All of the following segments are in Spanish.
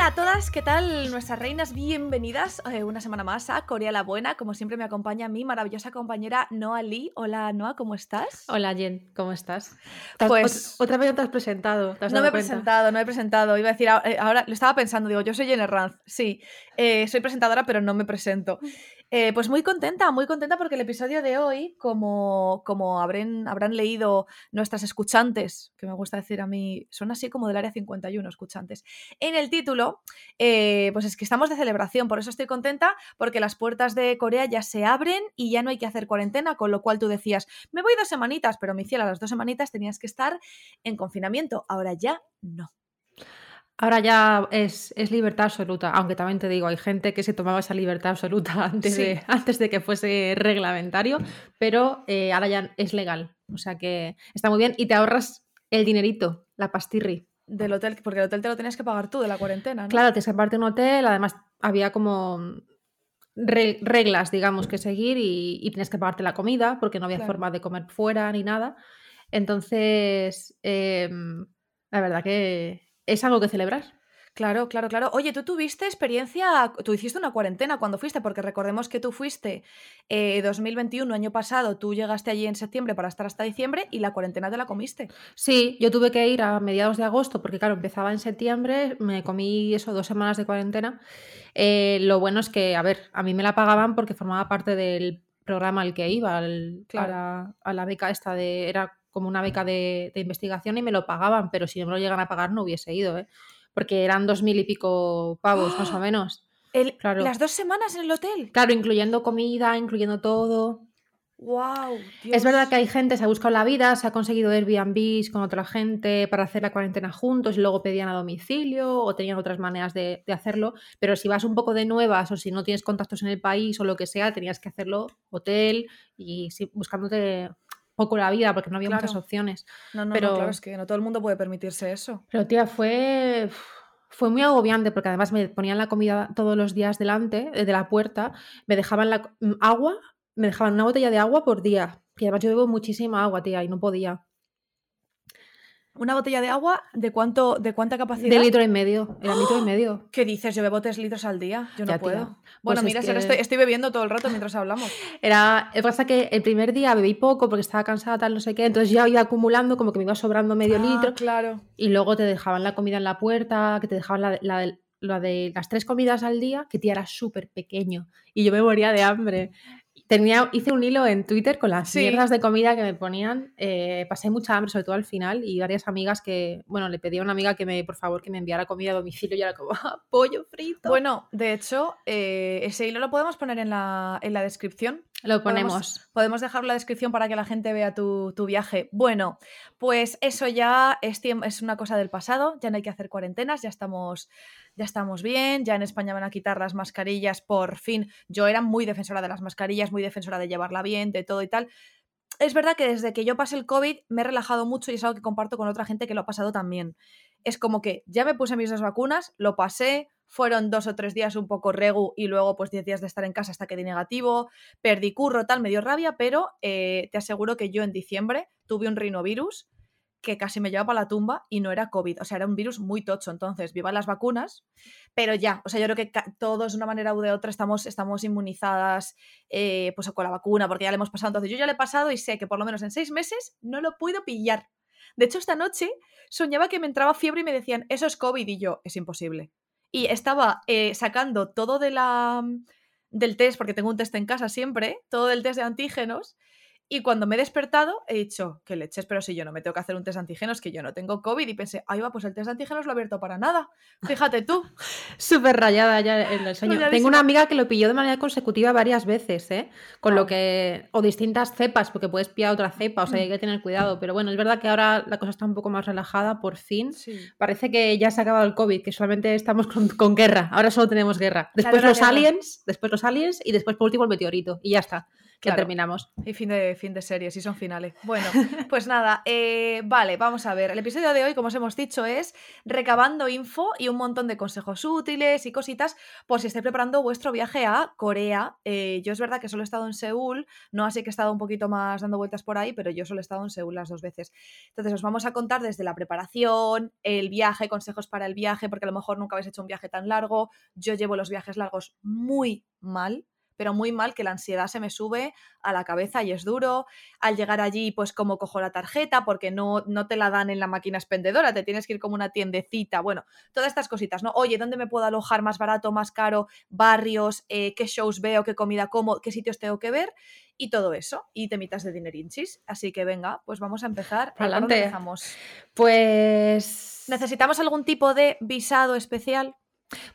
Hola a todas, ¿qué tal? Nuestras reinas, bienvenidas eh, una semana más a Corea la Buena. Como siempre me acompaña mi maravillosa compañera Noah Lee. Hola Noah, ¿cómo estás? Hola Jen, ¿cómo estás? Pues otra vez no te has presentado. no me he presentado, no me he presentado. Iba a decir, eh, ahora lo estaba pensando, digo, yo soy Jen Ranz. Sí, eh, soy presentadora, pero no me presento. Eh, pues muy contenta, muy contenta porque el episodio de hoy, como, como habrán, habrán leído nuestras escuchantes, que me gusta decir a mí, son así como del área 51 escuchantes, en el título, eh, pues es que estamos de celebración, por eso estoy contenta, porque las puertas de Corea ya se abren y ya no hay que hacer cuarentena, con lo cual tú decías, me voy dos semanitas, pero mi cielo, a las dos semanitas tenías que estar en confinamiento, ahora ya no. Ahora ya es, libertad absoluta, aunque también te digo, hay gente que se tomaba esa libertad absoluta antes, de, antes de que fuese reglamentario, pero eh, ahora ya es legal. O sea que está muy bien y te ahorras el dinerito, la pastirri. Del hotel, porque el hotel te lo tenías que pagar tú de la cuarentena, ¿no? Claro, te que un hotel, además había como reglas, digamos, que seguir y, y tienes que pagarte la comida porque no había forma de comer fuera ni nada. Entonces, em, la verdad que es algo que celebrar. Claro, claro, claro. Oye, tú tuviste experiencia, tú hiciste una cuarentena cuando fuiste, porque recordemos que tú fuiste eh, 2021, año pasado, tú llegaste allí en septiembre para estar hasta diciembre y la cuarentena te la comiste. Sí, yo tuve que ir a mediados de agosto, porque claro, empezaba en septiembre, me comí eso, dos semanas de cuarentena. Eh, lo bueno es que, a ver, a mí me la pagaban porque formaba parte del programa al que iba, al, a, la beca esta de, era como una beca de, investigación y me lo pagaban, pero si no me lo llegan a pagar no hubiese ido, ¿eh? porque eran dos mil y pico pavos, más o menos. Las dos semanas en el hotel. Claro, incluyendo comida, incluyendo todo. Wow. Es verdad que hay gente, se ha buscado la vida, se ha conseguido Airbnb con otra gente para hacer la cuarentena juntos y luego pedían a domicilio o tenían otras maneras de, de, hacerlo, pero si vas un poco de nuevas o si no tienes contactos en el país o lo que sea, tenías que hacerlo hotel y buscándote poco la vida porque no había muchas opciones. No, no, pero, claro, es que no todo el mundo puede permitirse eso. Pero tía, fue fue muy agobiante porque además me ponían la comida todos los días delante eh, de la puerta, me dejaban la mm, agua, me dejaban una botella de agua por día, que además yo bebo muchísima agua, tía, y no podía. ¿Una botella de agua de cuánto, de cuánta capacidad? De litro y medio. Era litro y medio. ¿Qué dices? Yo bebo tres litros al día. Yo no puedo. Bueno, pues mira, estoy, bebiendo todo el rato mientras hablamos. Era. Pasa que el primer día bebí poco porque estaba cansada, tal, no sé qué. Entonces ya iba acumulando, como que me iba sobrando medio ah, litro. Claro. Y luego te dejaban la comida en la puerta, que te dejaban la, la, de las tres comidas al día, que tía era súper pequeño. Y yo me moría de hambre. Tenía, hice un hilo en Twitter con las mierdas de comida que me ponían. Eh, pasé mucha hambre, sobre todo al final, y varias amigas que, bueno, le pedí a una amiga que me, por favor, que me enviara comida a domicilio y era como, ah, pollo frito. Bueno, de hecho, eh, ese hilo lo podemos poner en la, en la descripción. Lo ponemos. Podemos, dejar la descripción para que la gente vea tu, tu viaje. Bueno, pues eso ya es, es una cosa del pasado, ya no hay que hacer cuarentenas, ya estamos ya estamos bien, ya en España van a quitar las mascarillas, por fin. Yo era muy defensora de las mascarillas, muy defensora de llevarla bien, de todo y tal. Es verdad que desde que yo pasé el COVID me he relajado mucho y es algo que comparto con otra gente que lo ha pasado también. Es como que ya me puse mis dos vacunas, lo pasé, fueron dos o tres días un poco regu y luego pues diez días de estar en casa hasta que di negativo, perdí curro, tal, me dio rabia, pero eh, te aseguro que yo en diciembre tuve un rinovirus que casi me llevaba para la tumba y no era COVID, o sea, era un virus muy tocho, entonces viva las vacunas, pero ya, o sea, yo creo que todos de una manera u otra estamos, estamos inmunizadas eh, pues con la vacuna, porque ya le hemos pasado, entonces yo ya le he pasado y sé que por lo menos en seis meses no lo puedo pillar. De hecho, esta noche soñaba que me entraba fiebre y me decían, eso es COVID y yo, es imposible. Y estaba eh, sacando todo de la, del test, porque tengo un test en casa siempre, todo del test de antígenos, y cuando me he despertado, he dicho, que leches, pero si yo no me tengo que hacer un test de antígenos, que yo no tengo COVID. Y pensé, ahí va, pues el test de antígenos lo he abierto para nada. Fíjate tú. Súper rayada ya en el sueño. Tengo una amiga que lo pilló de manera consecutiva varias veces, ¿eh? Con lo que. O distintas cepas, porque puedes pillar otra cepa, o sea, hay que tener cuidado. Pero bueno, es verdad que ahora la cosa está un poco más relajada, por fin. Parece que ya se ha acabado el COVID, que solamente estamos con, guerra. Ahora solo tenemos guerra. Después los aliens, después los aliens y después por último el meteorito. Y ya está Ya terminamos. Y fin de, fin de serie, si son finales. Bueno, pues nada, eh, vale, vamos a ver. El episodio de hoy, como os hemos dicho, es recabando info y un montón de consejos útiles y cositas por si estáis preparando vuestro viaje a Corea. Eh, yo es verdad que solo he estado en Seúl, no así que he estado un poquito más dando vueltas por ahí, pero yo solo he estado en Seúl las dos veces. Entonces os vamos a contar desde la preparación, el viaje, consejos para el viaje, porque a lo mejor nunca habéis hecho un viaje tan largo. Yo llevo los viajes largos muy mal pero muy mal que la ansiedad se me sube a la cabeza y es duro. Al llegar allí, pues como cojo la tarjeta, porque no, no te la dan en la máquina expendedora, te tienes que ir como una tiendecita. Bueno, todas estas cositas, ¿no? Oye, ¿dónde me puedo alojar más barato, más caro? Barrios, eh, qué shows veo, qué comida como, qué sitios tengo que ver y todo eso. Y temitas de dinerinchis. Así que venga, pues vamos a empezar. Adelante. Pues. ¿Necesitamos algún tipo de visado especial?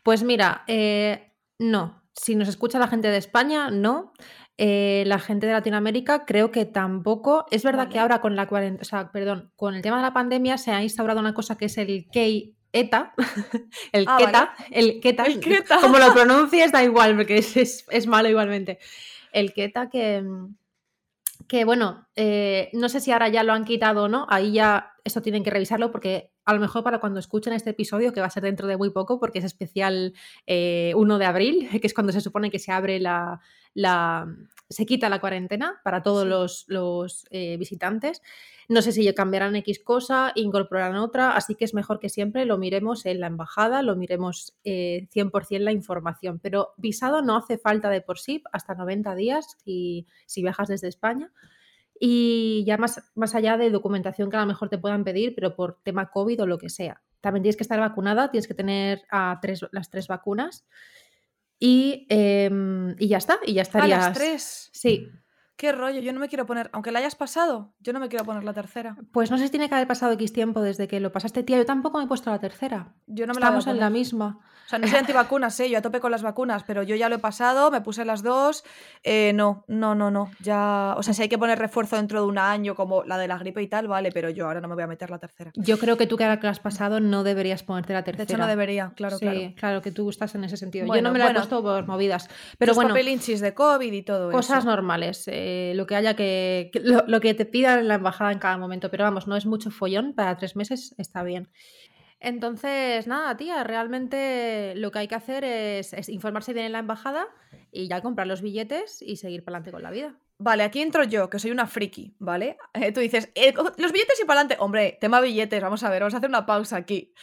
Pues mira, eh, no si nos escucha la gente de España, no. Eh, la gente de Latinoamérica creo que tampoco. Es verdad que ahora con la o sea, perdón, con el tema de la pandemia se ha instaurado una cosa que es el K-ETA, el ah, Keta, el Keta, el Keta. como lo pronuncies da igual porque es, es, malo igualmente. El Keta que, que bueno, eh, no sé si ahora ya lo han quitado o no, ahí ya esto tienen que revisarlo porque a lo mejor para cuando escuchen este episodio, que va a ser dentro de muy poco, porque es especial 1 eh, de abril, que es cuando se supone que se abre la, se quita la cuarentena para todos los, eh, visitantes. No sé si cambiarán X cosa, incorporarán otra, así que es mejor que siempre lo miremos en la embajada, lo miremos 100% eh, la información. Pero visado no hace falta de por sí hasta 90 días si, si viajas desde España. Y ya más, más allá de documentación que a lo mejor te puedan pedir, pero por tema COVID o lo que sea. También tienes que estar vacunada, tienes que tener a tres, las tres vacunas. Y, em, y ya está, y ya estarías. ¿A las tres? Sí. Qué rollo, yo no me quiero poner, aunque la hayas pasado, yo no me quiero poner la tercera. Pues no sé si tiene que haber pasado X tiempo desde que lo pasaste, tía. Yo tampoco me he puesto la tercera. Yo no me Estamos en la misma. O sea, no soy antivacunas, ¿eh? yo a tope con las vacunas, pero yo ya lo he pasado, me puse las dos. Eh, no, no, no, no. Ya. O sea, si hay que poner refuerzo dentro de un año, como la de la gripe y tal, vale, pero yo ahora no me voy a meter la tercera. Yo creo que tú que ahora que lo has pasado no deberías ponerte la tercera. De hecho, no debería, claro, sí, claro. claro. que tú estás en ese sentido. yo no me la he puesto por movidas. Pero bueno. papelinchis de COVID y todo eso. Cosas normales. Eh, lo que haya que. lo, lo que te pidan en la embajada en cada momento. Pero vamos, no es mucho follón. Para tres meses está bien. Entonces, nada, tía, realmente lo que hay que hacer es, informarse bien en la embajada y ya comprar los billetes y seguir para adelante con la vida. Vale, aquí entro yo, que soy una friki, ¿vale? Eh, tú dices, eh, los billetes y para adelante. Hombre, tema billetes, vamos a ver, vamos a hacer una pausa aquí.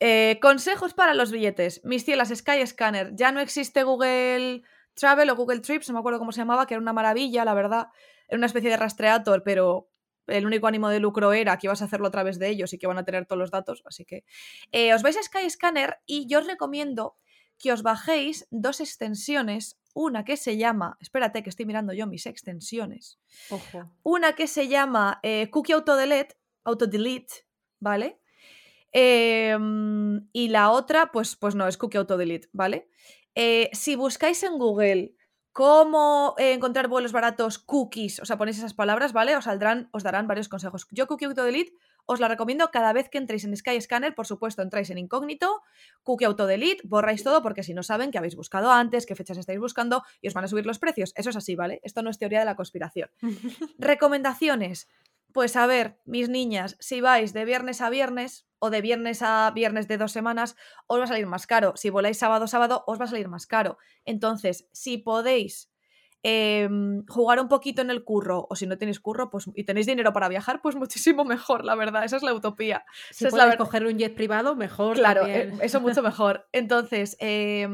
Eh, consejos para los billetes. Mis cielas, Sky Scanner. Ya no existe Google Travel o Google Trips, no me acuerdo cómo se llamaba, que era una maravilla, la verdad. Era una especie de rastreator, pero el único ánimo de lucro era que ibas a hacerlo a través de ellos y que van a tener todos los datos. Así que eh, os vais a Skyscanner y yo os recomiendo que os bajéis dos extensiones. Una que se llama, espérate que estoy mirando yo mis extensiones. Ojo. Una que se llama eh, Cookie Auto Delete, Auto Delete, ¿vale? Em, y la otra, pues, pues no, es Cookie Auto Delete, ¿vale? Eh, si buscáis en Google cómo eh, encontrar vuelos baratos cookies, o sea, ponéis esas palabras, ¿vale? Os saldrán, os darán varios consejos. Yo Cookie Auto Delete os la recomiendo cada vez que entréis en Sky Scanner, por supuesto, entráis en incógnito, Cookie Auto Delete, borráis todo porque si no saben que habéis buscado antes, qué fechas estáis buscando y os van a subir los precios. Eso es así, ¿vale? Esto no es teoría de la conspiración. Recomendaciones. Pues a ver, mis niñas, si vais de viernes a viernes o de viernes a viernes de dos semanas, os va a salir más caro. Si voláis sábado a sábado, os va a salir más caro. Entonces, si podéis em, jugar un poquito en el curro, o si no tenéis curro pues, y tenéis dinero para viajar, pues muchísimo mejor, la verdad. Esa es la utopía. Si es la... coger un jet privado, mejor. Claro, eh, eso mucho mejor. Entonces, eh,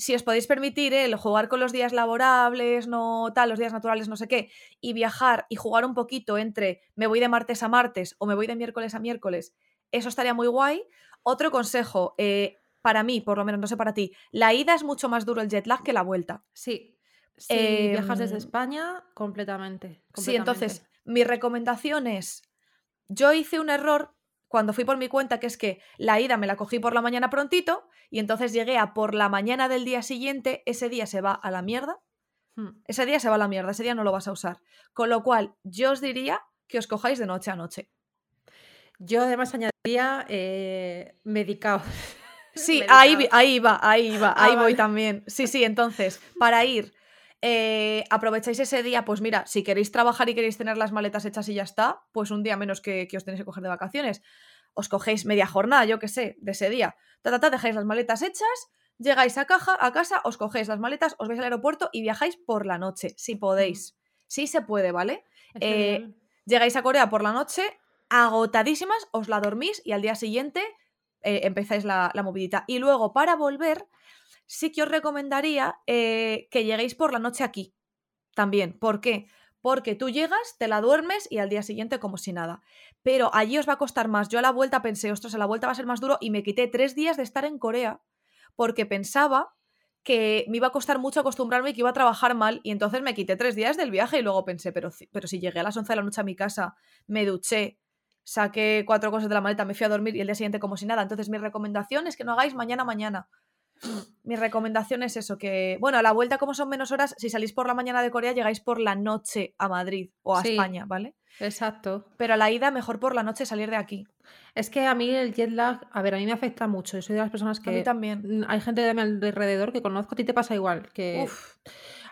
si os podéis permitir el jugar con los días laborables, no tal, los días naturales, no sé qué, y viajar y jugar un poquito entre me voy de martes a martes o me voy de miércoles a miércoles, eso estaría muy guay. Otro consejo, eh, para mí, por lo menos, no sé para ti, la ida es mucho más duro el jet lag que la vuelta. Sí. Si viajas desde em, España, completamente, completamente. Sí, entonces, mi recomendación es, yo hice un error cuando fui por mi cuenta, que es que la ida me la cogí por la mañana prontito y entonces llegué a por la mañana del día siguiente, ese día se va a la mierda. Hmm. Ese día se va a la mierda, ese día no lo vas a usar. Con lo cual, yo os diría que os cojáis de noche a noche. Yo además añadiría eh, medicado. Sí, ahí, ahí va, ahí va, ahí ah, voy también. Sí, sí, entonces, para ir Eh, aprovecháis ese día, pues mira, si queréis trabajar y queréis tener las maletas hechas y ya está, pues un día menos que, que os tenéis que coger de vacaciones. Os cogéis media jornada, yo qué sé, de ese día. Ta, ta, ta, dejáis las maletas hechas, llegáis a, caja, a casa, os cogéis las maletas, os vais al aeropuerto y viajáis por la noche, si podéis. Sí se puede, ¿vale? Eh, llegáis a Corea por la noche, agotadísimas, os la dormís y al día siguiente eh, empezáis la, la movidita. Y luego, para volver, sí que os recomendaría eh, que lleguéis por la noche aquí. También. ¿Por qué? Porque tú llegas, te la duermes y al día siguiente como si nada. Pero allí os va a costar más. Yo a la vuelta pensé, ostras, a la vuelta va a ser más duro y me quité tres días de estar en Corea porque pensaba que me iba a costar mucho acostumbrarme y que iba a trabajar mal y entonces me quité tres días del viaje y luego pensé, pero, pero si llegué a las 11 de la noche a mi casa, me duché, saqué cuatro cosas de la maleta, me fui a dormir y el día siguiente como si nada. Entonces mi recomendación es que no hagáis mañana mañana. Mi recomendación es eso, que, bueno, a la vuelta como son menos horas, si salís por la mañana de Corea, llegáis por la noche a Madrid o a Sí. España, ¿vale? Exacto. Pero a la ida, mejor por la noche salir de aquí. Es que a mí el jet lag, a ver, a mí me afecta mucho. Yo soy de las personas A mí que también. hay gente de mi alrededor que conozco, a ti te pasa igual, que Uf,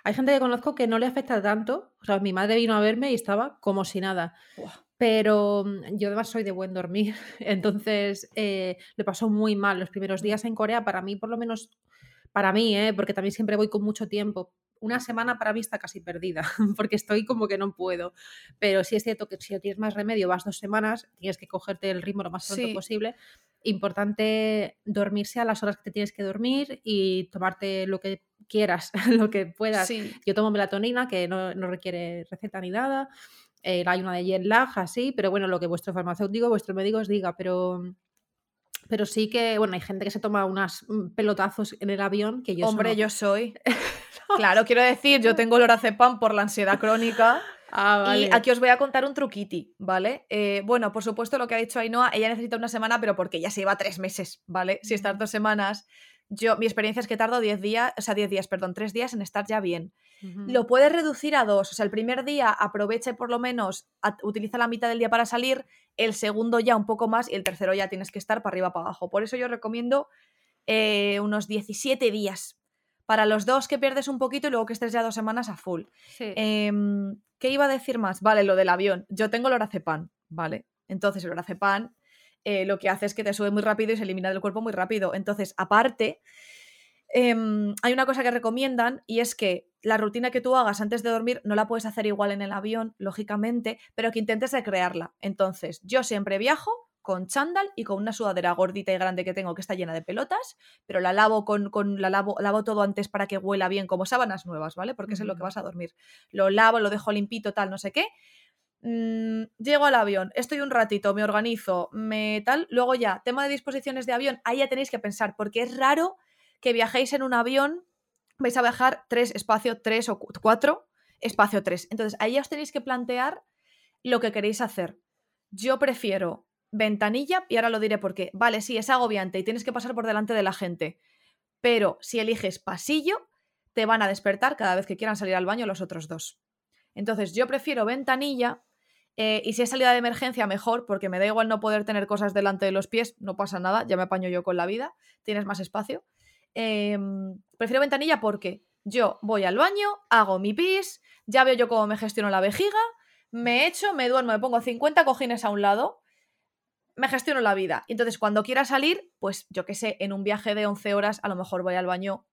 hay gente que conozco que no le afecta tanto. O sea, mi madre vino a verme y estaba como si nada. Pero mm, yo además soy de buen dormir, entonces eh, le pasó muy mal los primeros días en Corea, para mí por lo menos, para mí, ¿eh? porque también siempre voy con mucho tiempo. Una semana para mí está casi perdida, porque estoy como que no puedo. Pero sí es cierto que si no tienes más remedio, vas dos semanas, tienes que cogerte el ritmo lo más pronto Sí. posible. Importante dormirse a las horas que te tienes que dormir y tomarte lo que quieras, lo que puedas. Sí. Yo tomo melatonina, que no, no requiere receta ni nada. Eh, hay una de jet lag, así, pero bueno, lo que vuestro farmacéutico, vuestro médico os diga, pero, pero sí que, bueno, hay gente que se toma unas mm, pelotazos en el avión que yo Hombre, yo soy. Claro, quiero decir, yo tengo lorazepam por la ansiedad crónica. Ah, vale. Y aquí os voy a contar un truquiti, ¿vale? Eh, bueno, por supuesto, lo que ha dicho Ainhoa, ella necesita una semana, pero porque ella se lleva tres meses, ¿vale? Si estas dos semanas, yo, mi experiencia es que tardo 10 días, o sea, 10 días, perdón, 3 días en estar ya bien. Lo puedes reducir a dos, o sea, el primer día aprovecha y por lo menos a- utiliza la mitad del día para salir, el segundo ya un poco más y el tercero ya tienes que estar para arriba, para abajo. Por eso yo recomiendo eh, unos 17 días. Para los dos que pierdes un poquito y luego que estés ya dos semanas a full. Sí. Em, ¿Qué iba a decir más? Vale, lo del avión. Yo tengo lorazepam, ¿vale? Entonces el lorazepam eh, lo que hace es que te sube muy rápido y se elimina del cuerpo muy rápido. Entonces, aparte, em, hay una cosa que recomiendan y es que la rutina que tú hagas antes de dormir no la puedes hacer igual en el avión, lógicamente, pero que intentes recrearla. Entonces, yo siempre viajo con chándal y con una sudadera gordita y grande que tengo que está llena de pelotas, pero la lavo con, con la lavo, lavo todo antes para que huela bien, como sábanas nuevas, ¿vale? Porque es en lo que vas a dormir. Lo lavo, lo dejo limpito, tal, no sé qué. Mm, llego al avión, estoy un ratito, me organizo, me tal. Luego ya, tema de disposiciones de avión, ahí ya tenéis que pensar, porque es raro que viajéis en un avión, vais a viajar tres, espacio tres o cu- cuatro, espacio tres. Entonces, ahí ya os tenéis que plantear lo que queréis hacer. Yo prefiero ventanilla, y ahora lo diré porque, vale, sí, es agobiante y tienes que pasar por delante de la gente, pero si eliges pasillo, te van a despertar cada vez que quieran salir al baño los otros dos. Entonces, yo prefiero ventanilla. Eh, y si es salida de emergencia, mejor, porque me da igual no poder tener cosas delante de los pies, no pasa nada, ya me apaño yo con la vida, tienes más espacio. Em, prefiero ventanilla porque yo voy al baño, hago mi pis, ya veo yo cómo me gestiono la vejiga, me echo, me duermo, me pongo 50 cojines a un lado, me gestiono la vida. Entonces, cuando quiera salir, pues yo qué sé, en un viaje de 11 horas, a lo mejor voy al baño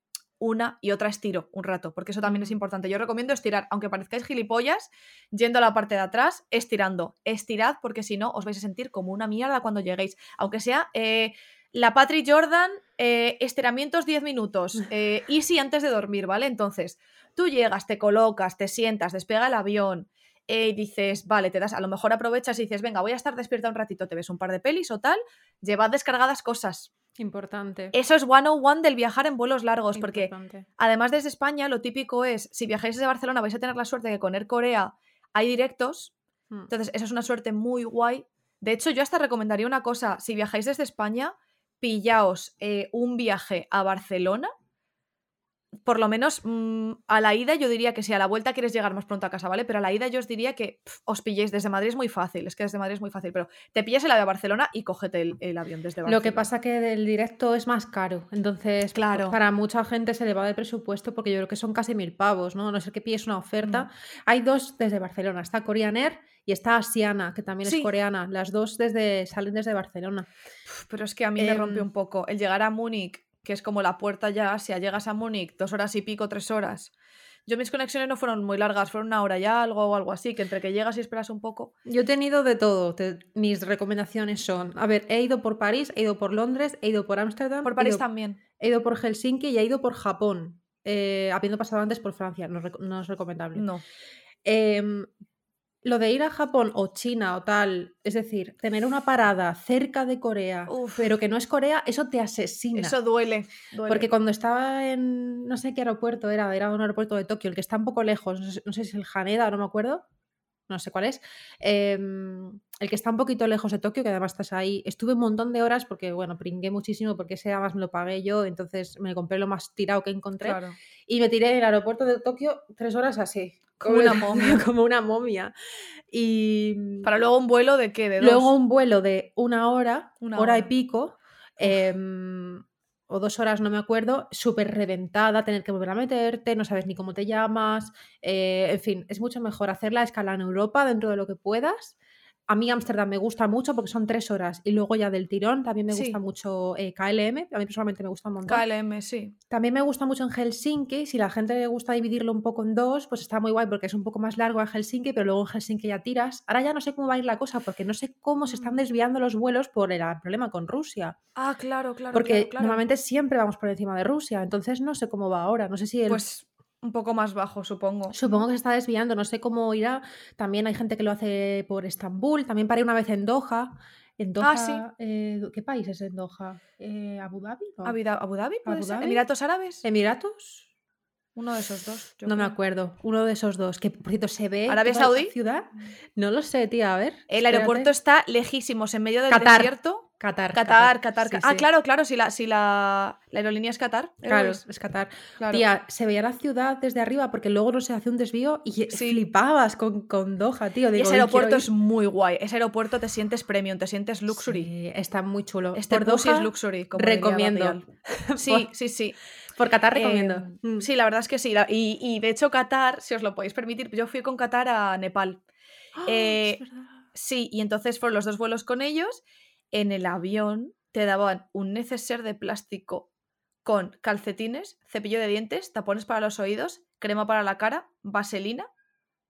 una y otra estiro un rato, porque eso también es importante. Yo recomiendo estirar, aunque parezcáis gilipollas, yendo a la parte de atrás, estirando. Estirad, porque si no, os vais a sentir como una mierda cuando lleguéis. Aunque sea eh, la Patrick Jordan, eh, estiramientos 10 minutos, eh, easy antes de dormir, ¿vale? Entonces, tú llegas, te colocas, te sientas, despega el avión. eh, y dices, vale, te das, a lo mejor aprovechas y dices, venga, voy a estar despierta un ratito, te ves un par de pelis o tal, llevad descargadas cosas. Importante. Eso es one on one del viajar en vuelos largos, porque. Además, desde España, lo típico es, si viajáis desde Barcelona, vais a tener la suerte de que con Air Corea hay directos. Mm. Entonces, eso es una suerte muy guay. De hecho, yo hasta recomendaría una cosa. Si viajáis desde España, pillaos eh, un viaje a Barcelona por lo menos mm, a la ida yo diría que si a la vuelta quieres llegar más pronto a casa, ¿vale? Pero a la ida yo os diría que os pilléis desde Madrid es muy fácil, es que desde Madrid es muy fácil, pero te pillas el avión a Barcelona y cógete el, avión desde Barcelona. Lo que pasa que del directo es más caro, entonces claro. para mucha gente se le va de presupuesto porque yo creo que son casi mil pavos, ¿no? No sé qué pilles una oferta. Mm. Hay dos desde Barcelona, está Korean Air y está Asiana, que también es coreana. Las dos desde, salen desde Barcelona. Pero es que a mí me rompe em, un poco el llegar a Múnich que es como la puerta ya Asia, llegas a Múnich dos horas y pico, tres horas. Yo mis conexiones no fueron muy largas, fueron una hora ya, algo o algo así, que entre que llegas y esperas un poco. Yo he tenido de todo. mis recomendaciones son, a ver, he ido por París, he ido por Londres, he ido por Ámsterdam. Por París también. He ido por Helsinki y he ido por Japón, eh, habiendo pasado antes por Francia. No, no es recomendable. No. Eh, lo de ir a Japón o China o tal, es decir, tener una parada cerca de Corea, pero que no es Corea, eso te asesina. Eso duele, Porque cuando estaba en, no sé qué aeropuerto era, era un aeropuerto de Tokio, el que está un poco lejos, no sé, si es el Haneda, no me acuerdo, no sé cuál es, em, el que está un poquito lejos de Tokio, que además estás ahí, estuve un montón de horas porque, bueno, pringué muchísimo porque ese además me lo pagué yo, entonces me compré lo más tirado que encontré y me tiré en el aeropuerto de Tokio tres horas así. Como una momia. como una momia. Y. Para luego un vuelo de qué? De luego un vuelo de una hora, una hora, y pico. O dos horas, no me acuerdo, súper reventada, tener que volver a meterte, no sabes ni cómo te llamas, eh, en fin, es mucho mejor hacer la escala en Europa dentro de lo que puedas a mí Ámsterdam me gusta mucho porque son tres horas y luego ya del tirón también me gusta mucho eh, KLM, a mí personalmente me gusta un montón. KLM, sí. También me gusta mucho en Helsinki, si la gente le gusta dividirlo un poco en dos, pues está muy guay porque es un poco más largo a Helsinki, pero luego en Helsinki ya tiras. Ahora ya no sé cómo va a ir la cosa porque no sé cómo se están mm. desviando los vuelos por el problema con Rusia. Ah, claro, claro. Porque claro, normalmente siempre vamos por encima de Rusia, entonces no sé cómo va ahora, no sé si el... Pues un poco más bajo, supongo. Supongo que se está desviando, no sé cómo irá. También hay gente que lo hace por Estambul, también paré una vez en Doha. En Doha, ah, sí. Eh, ¿Qué país es en Doha? Eh, ¿Abu Dhabi? ¿Abu Dhabi? ¿Emiratos Árabes? ¿Emiratos? Uno de esos dos. no me acuerdo. Uno de esos dos. Que por cierto se ve. ¿Arabia Saudí? ciudad? No lo sé, tía. A ver. El aeropuerto está lejísimos, en medio del desierto. Qatar. Qatar, Qatar. ah, claro, claro, si la, si la, aerolínea es Qatar. Claro, es, Qatar. Tía, se veía la ciudad desde arriba porque luego no se hace un desvío y flipabas con, con Doha, tío. y ese aeropuerto es muy guay. Ese aeropuerto te sientes premium, te sientes luxury. está muy chulo. Este Por Doha, es luxury. recomiendo. sí, sí, sí. Por Qatar recomiendo. Em, sí, la verdad es que sí. Y, y, de hecho, Qatar, si os lo podéis permitir, yo fui con Qatar a Nepal. ¡Ah! Eh, sí, y entonces fueron los dos vuelos con ellos. En el avión te daban un neceser de plástico con calcetines, cepillo de dientes, tapones para los oídos, crema para la cara, vaselina.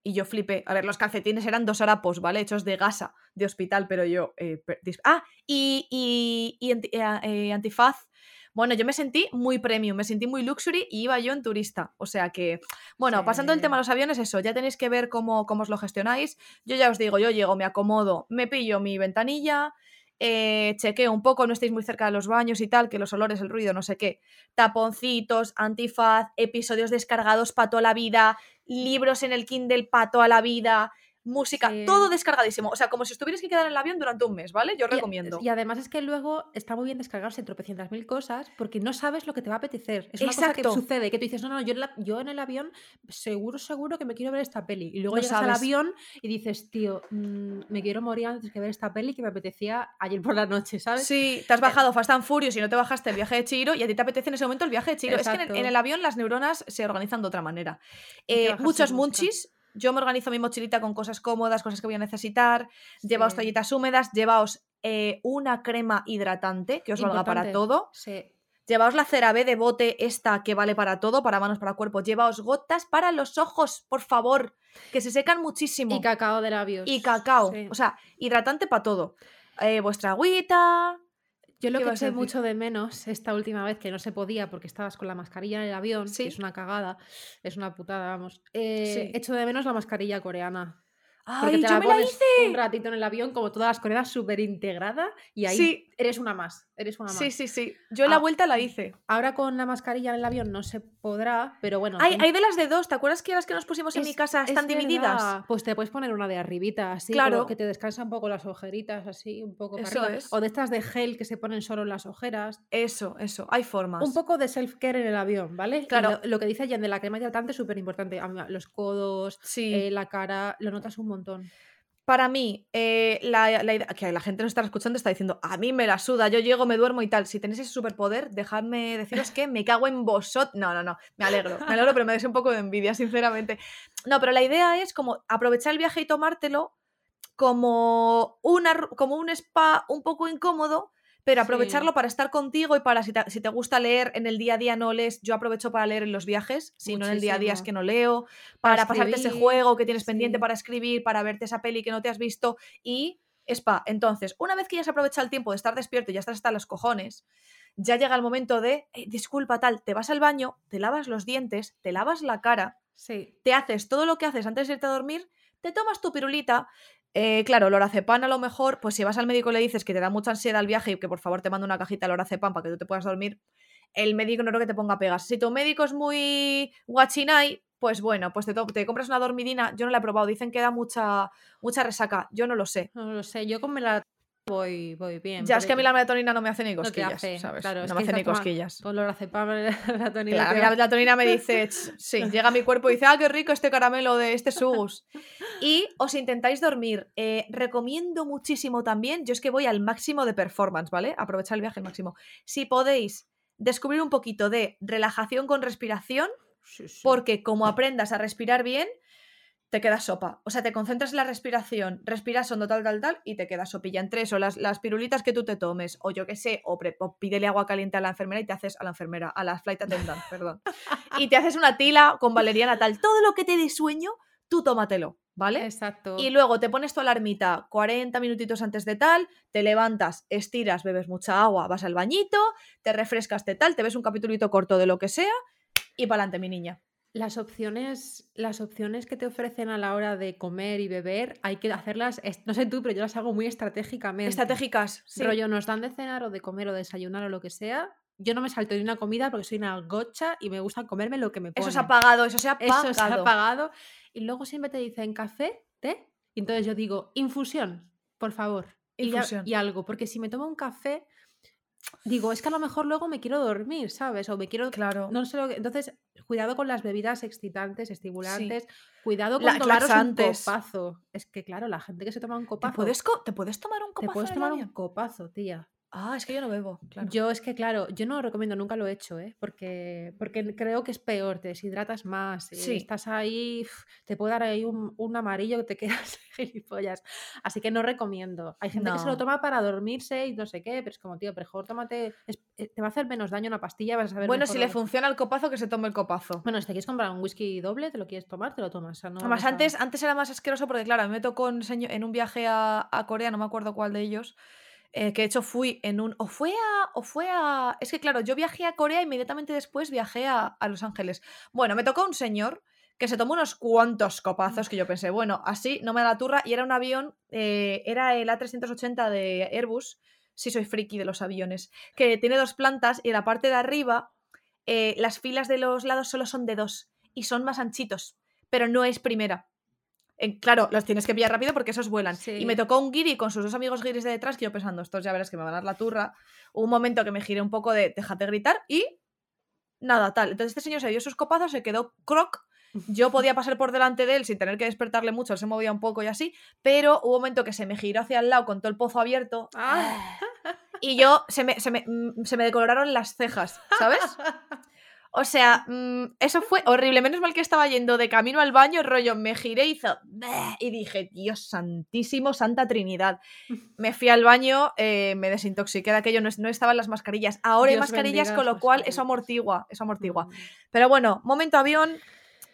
Y yo flipé. A ver, los calcetines eran dos harapos, ¿vale? Hechos de gasa de hospital, pero yo. Eh, ah, y, y, eh, eh, antifaz. Bueno, yo me sentí muy premium, me sentí muy luxury y iba yo en turista. O sea que, bueno, pasando el tema de los aviones, eso, ya tenéis que ver cómo, cómo os lo gestionáis. Yo ya os digo, yo llego, me acomodo, me pillo mi ventanilla, eh, chequeo un poco, no estéis muy cerca de los baños y tal, que los olores, el ruido, no sé qué. Taponcitos, antifaz, episodios descargados para toda la vida, libros en el Kindle para toda la vida, música, todo descargadísimo. O sea, como si estuvieras que quedar en el avión durante un mes, ¿vale? Yo recomiendo. Y, además es que luego está muy bien descargarse tropecientas mil cosas porque no sabes lo que te va a apetecer. Es una cosa que sucede, que tú dices, no, no, yo en, yo en, el avión seguro, seguro que me quiero ver esta peli. Y luego llegas al avión y dices, tío, mm, me quiero morir antes que ver esta peli que me apetecía ayer por la noche, ¿sabes? Sí, te has eh, bajado Fast and Furious y no te bajaste el viaje de Chiro y a ti te apetece en ese momento el viaje de Chiro. Es que en el, avión las neuronas se organizan de otra manera. Eh, muchos munchis yo me organizo mi mochilita con cosas cómodas, cosas que voy a necesitar. Llevaos toallitas húmedas, llevaos eh, una crema hidratante que os valga para todo. Sí. Llevaos la CeraVe de bote esta que vale para todo, para manos, para cuerpo. Llevaos gotas para los ojos, por favor, que se secan muchísimo. Y cacao de labios. Y cacao. O sea, hidratante para todo. Eh, vuestra agüita, yo lo que eché mucho de menos esta última vez que no se podía porque estabas con la mascarilla en el avión, es una cagada, es una putada, vamos. Eh, Echo de menos la mascarilla coreana. Porque ¡Ay, te yo la la hice! un ratito en el avión, como todas las coreanas, súper integrada y ahí Sí, eres una más, eres una más. sí, sí, sí. Yo la Ah, vuelta la hice. Ahora con la mascarilla en el avión no se podrá, pero bueno. Hay, ten- hay de las de dos, ¿te acuerdas que las que nos pusimos en mi casa es están divididas? verdad. Pues te puedes poner una de arribita, así, Claro. que te descansa un poco las ojeritas, así, un poco para Eso arriba. es. O de estas de gel que se ponen solo en las ojeras. Eso, eso, hay formas. Un poco de self-care en el avión, ¿vale? Claro. lo, lo que dice Jan de la crema hidratante es súper importante. Los codos, Sí. eh, la cara, lo notas un montón. Para mí, eh, la, la idea- que la gente no está escuchando está diciendo, a mí me la suda, yo llego, me duermo y tal. Si tenéis ese superpoder, dejadme deciros que me cago en vosotros. No, no, no, me alegro, me alegro, pero me des un poco de envidia, sinceramente. No, pero la idea es como aprovechar el viaje y tomártelo como, una, como un spa un poco incómodo, pero Sí. aprovecharlo para estar contigo y para si te, si te gusta leer en el día a día no lees, yo aprovecho para leer en los viajes, si no en el día a día es que no leo, Para para pasarte ese juego que tienes pendiente para escribir, para verte esa peli que no te has visto y spa. Entonces, una vez que ya se aprovecha el tiempo de estar despierto y ya estás hasta los cojones, ya llega el momento de, "Eh, disculpa tal, te vas al baño, te lavas los dientes, te lavas la cara, Sí. te haces todo lo que haces antes de irte a dormir, te tomas tu pirulita. Eh, claro, lorazepam a lo mejor, pues si vas al médico y le dices que te da mucha ansiedad el viaje y que por favor te mande una cajita de lorazepam para que tú te puedas dormir, el médico no creo que te ponga pegas. Si tu médico es muy guachinay, pues bueno, pues te, compras una dormidina. Yo no la he probado, dicen que da mucha, mucha resaca. Yo no lo sé. No lo sé, yo con voy, voy bien. Ya es que a mí la melatonina no me hace ni no te cosquillas, hace, ¿sabes? claro, es no que me hace ni cosquillas. Con lorazepam, melatonina Claro, la melatonina me dice, "Ch, sí, llega a mi cuerpo y dice, ah, qué rico este caramelo de este sugus. Y os intentáis dormir. Eh, recomiendo muchísimo también, yo es que voy al máximo de performance, ¿vale? Aprovechar el viaje al máximo. Si podéis descubrir un poquito de relajación con respiración, Sí, sí. porque como aprendas a respirar bien, te quedas sopa. O sea, te concentras en la respiración, respiras hondo tal, tal, tal, y te quedas sopilla entre eso, las, las pirulitas que tú te tomes, o yo qué sé, o, pre- o pídele agua caliente a la enfermera y te haces a la enfermera, a la flight attendant, perdón. Y te haces una tila con valeriana tal. Todo lo que te dé sueño, tú tómatelo, ¿vale? Exacto. Y luego te pones tu alarmita 40 minutitos antes de tal, te levantas, estiras, bebes mucha agua, vas al bañito, te refrescas de tal, te ves un capitulito corto de lo que sea y para adelante, mi niña. Las opciones, las opciones que te ofrecen a la hora de comer y beber, hay que hacerlas, no sé tú, pero yo las hago muy estratégicamente. Estratégicas, sí. Rollo, nos dan de cenar o de comer o desayunar o lo que sea. Yo no me salto ni una comida porque soy una gocha y me gusta comerme lo que me ponen. Eso se ha pagado, eso se ha pagado. Eso se ha pagado. Y luego siempre te dicen café, té. Y entonces yo digo, infusión, por favor. Y, Infusión. y algo, porque si me tomo un café, digo, es que a lo mejor luego me quiero dormir, ¿sabes? O me quiero... Claro. No sé lo que... Entonces, cuidado con las bebidas excitantes, estimulantes. Cuidado con La- tomaros un laxantes. copazo. Es que, claro, la gente que se toma un ¿Te copazo... puedes, co- ¿Te puedes tomar un te copazo puedes en el tomar un copazo, tía. Ah, es que yo no bebo, claro. Yo es que, claro, yo no lo recomiendo, nunca lo he hecho, ¿eh? Porque, porque creo que es peor, te deshidratas más, eh, Sí. estás ahí, te puede dar ahí un, un amarillo que te quedas gilipollas. Así que no recomiendo. Hay gente que se lo No. toma para dormirse y no sé qué, pero es como, tío, mejor tómate, es- eh, te va a hacer menos daño una pastilla, vas a saber Bueno, si le funciona el copazo, que se tome el copazo. Bueno, si te quieres comprar un whisky doble, te lo quieres tomar, te lo tomas. o sea, no Además, a- antes, antes era más asqueroso porque, claro, me tocó en un viaje a, a Corea, no me acuerdo cuál de ellos, eh, que de hecho fui en un... O fue a... O fue a... Es que, claro, yo viajé a Corea inmediatamente después viajé a, a Los Ángeles. Bueno, me tocó un señor que se tomó unos cuantos copazos que yo pensé, bueno, así no me da la turra. Y era un avión, eh, era el A380 de Airbus, sí soy friki de los aviones, que tiene dos plantas y en la parte de arriba eh, las filas de los lados solo son de dos y son más anchitos, pero no es primera. En- claro, los tienes que pillar rápido porque esos vuelan. Y me tocó un guiri con sus dos amigos guiris de detrás que yo pensando, estos ya verás que me van a dar la turra. Hubo un momento que me giré un poco de déjate gritar y nada, tal. Entonces este señor se dio sus copazos, se quedó croc. Yo podía pasar por delante de él sin tener que despertarle mucho, él se movía un poco y así, pero hubo un momento que se me giró hacia el lado con todo el pozo abierto Ah. y yo se me, se me, mm, se me decoloraron las cejas, ¿sabes? O sea, mm, eso fue horrible. Menos mal que estaba yendo de camino al baño, rollo, me giré y hizo. Y dije, Dios santísimo, Santa Trinidad. Me fui al baño, eh, me desintoxiqué de aquello, no, es- no estaban las mascarillas. Ahora hay mascarillas, con lo cual eso amortigua, eso amortigua. Mm. Pero bueno, momento avión,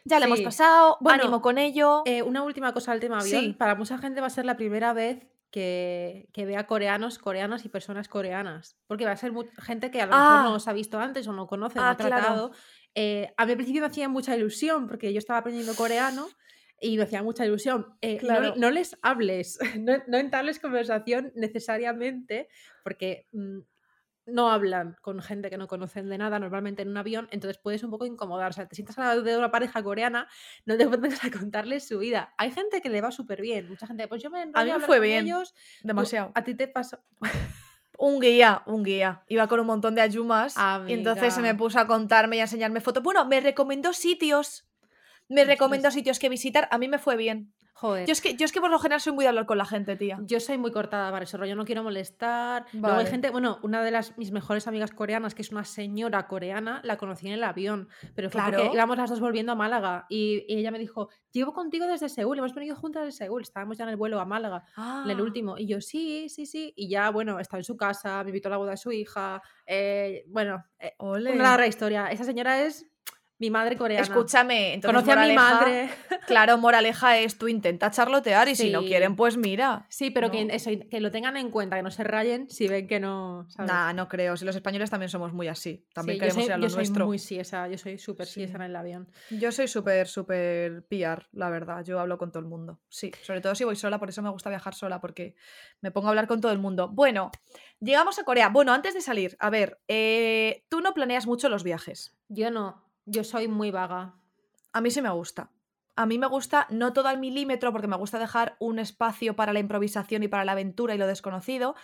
ya lo hemos pasado, Bueno, ánimo con ello. Eh, una última cosa al tema avión. Sí. Para mucha gente va a ser la primera vez que, que vea coreanos, coreanas y personas coreanas. Porque va a ser gente que a lo Ah. mejor no os ha visto antes o no conoce, no Ah, ha claro. tratado. Eh, a mí al principio me hacía mucha ilusión porque yo estaba aprendiendo coreano. y me hacía mucha ilusión. Eh, no- Claro. no, les hables, no, no entables conversación necesariamente, porque mm, no hablan con gente que no conocen de nada normalmente en un avión, entonces puedes un poco incomodar. O sea, te sientas al lado de una pareja coreana, no te pones a contarles su vida. Hay gente que le va súper bien, mucha gente, pues yo me A mí me fue bien, ellos. Tú- Demasiado. a ti te pasó. Un guía, un guía. Iba con un montón de ayumas y entonces se me puso a contarme y a enseñarme fotos. Bueno, me recomendó sitios. Me recomendó sitios que visitar. A mí me fue bien. Joder. Yo es que, yo es que por lo general soy muy de hablar con la gente, tía. Yo soy muy cortada para eso, rollo, no quiero molestar. Luego hay gente, bueno, una de las mis mejores amigas coreanas, que es una señora coreana, la conocí en el avión, pero fue Claro. porque íbamos las dos volviendo a Málaga y, y ella me dijo, llevo contigo desde Seúl, hemos venido juntas de Seúl, estábamos ya en el vuelo a Málaga, en el Ah. último, y yo, sí, sí, sí, y ya, bueno, estaba en su casa, me invitó a la boda de su hija, eh, bueno, eh, una larga historia. Esa señora es mi madre coreana. Escúchame, entonces Conoce a mi madre. Claro, moraleja es tú intenta charlotear y si no quieren, pues mira. Sí, pero que eso, que lo tengan en cuenta, que no se rayen si ven que no. ¿sabes? Nah, no creo. Si los españoles también somos muy así. También Sí, queremos yo soy, ir a lo yo soy nuestro. muy siesa, yo soy súper Sí. siesa en el avión. Yo soy súper, súper PR, la verdad. Yo hablo con todo el mundo. Sí, sobre todo si voy sola, por eso me gusta viajar sola, porque me pongo a hablar con todo el mundo. Bueno, llegamos a Corea. Bueno, antes de salir, a ver, eh, tú no planeas mucho los viajes. Yo no, yo soy muy vaga. A mí sí me gusta. A mí me gusta, no todo al milímetro, porque me gusta dejar un espacio para la improvisación y para la aventura y lo desconocido,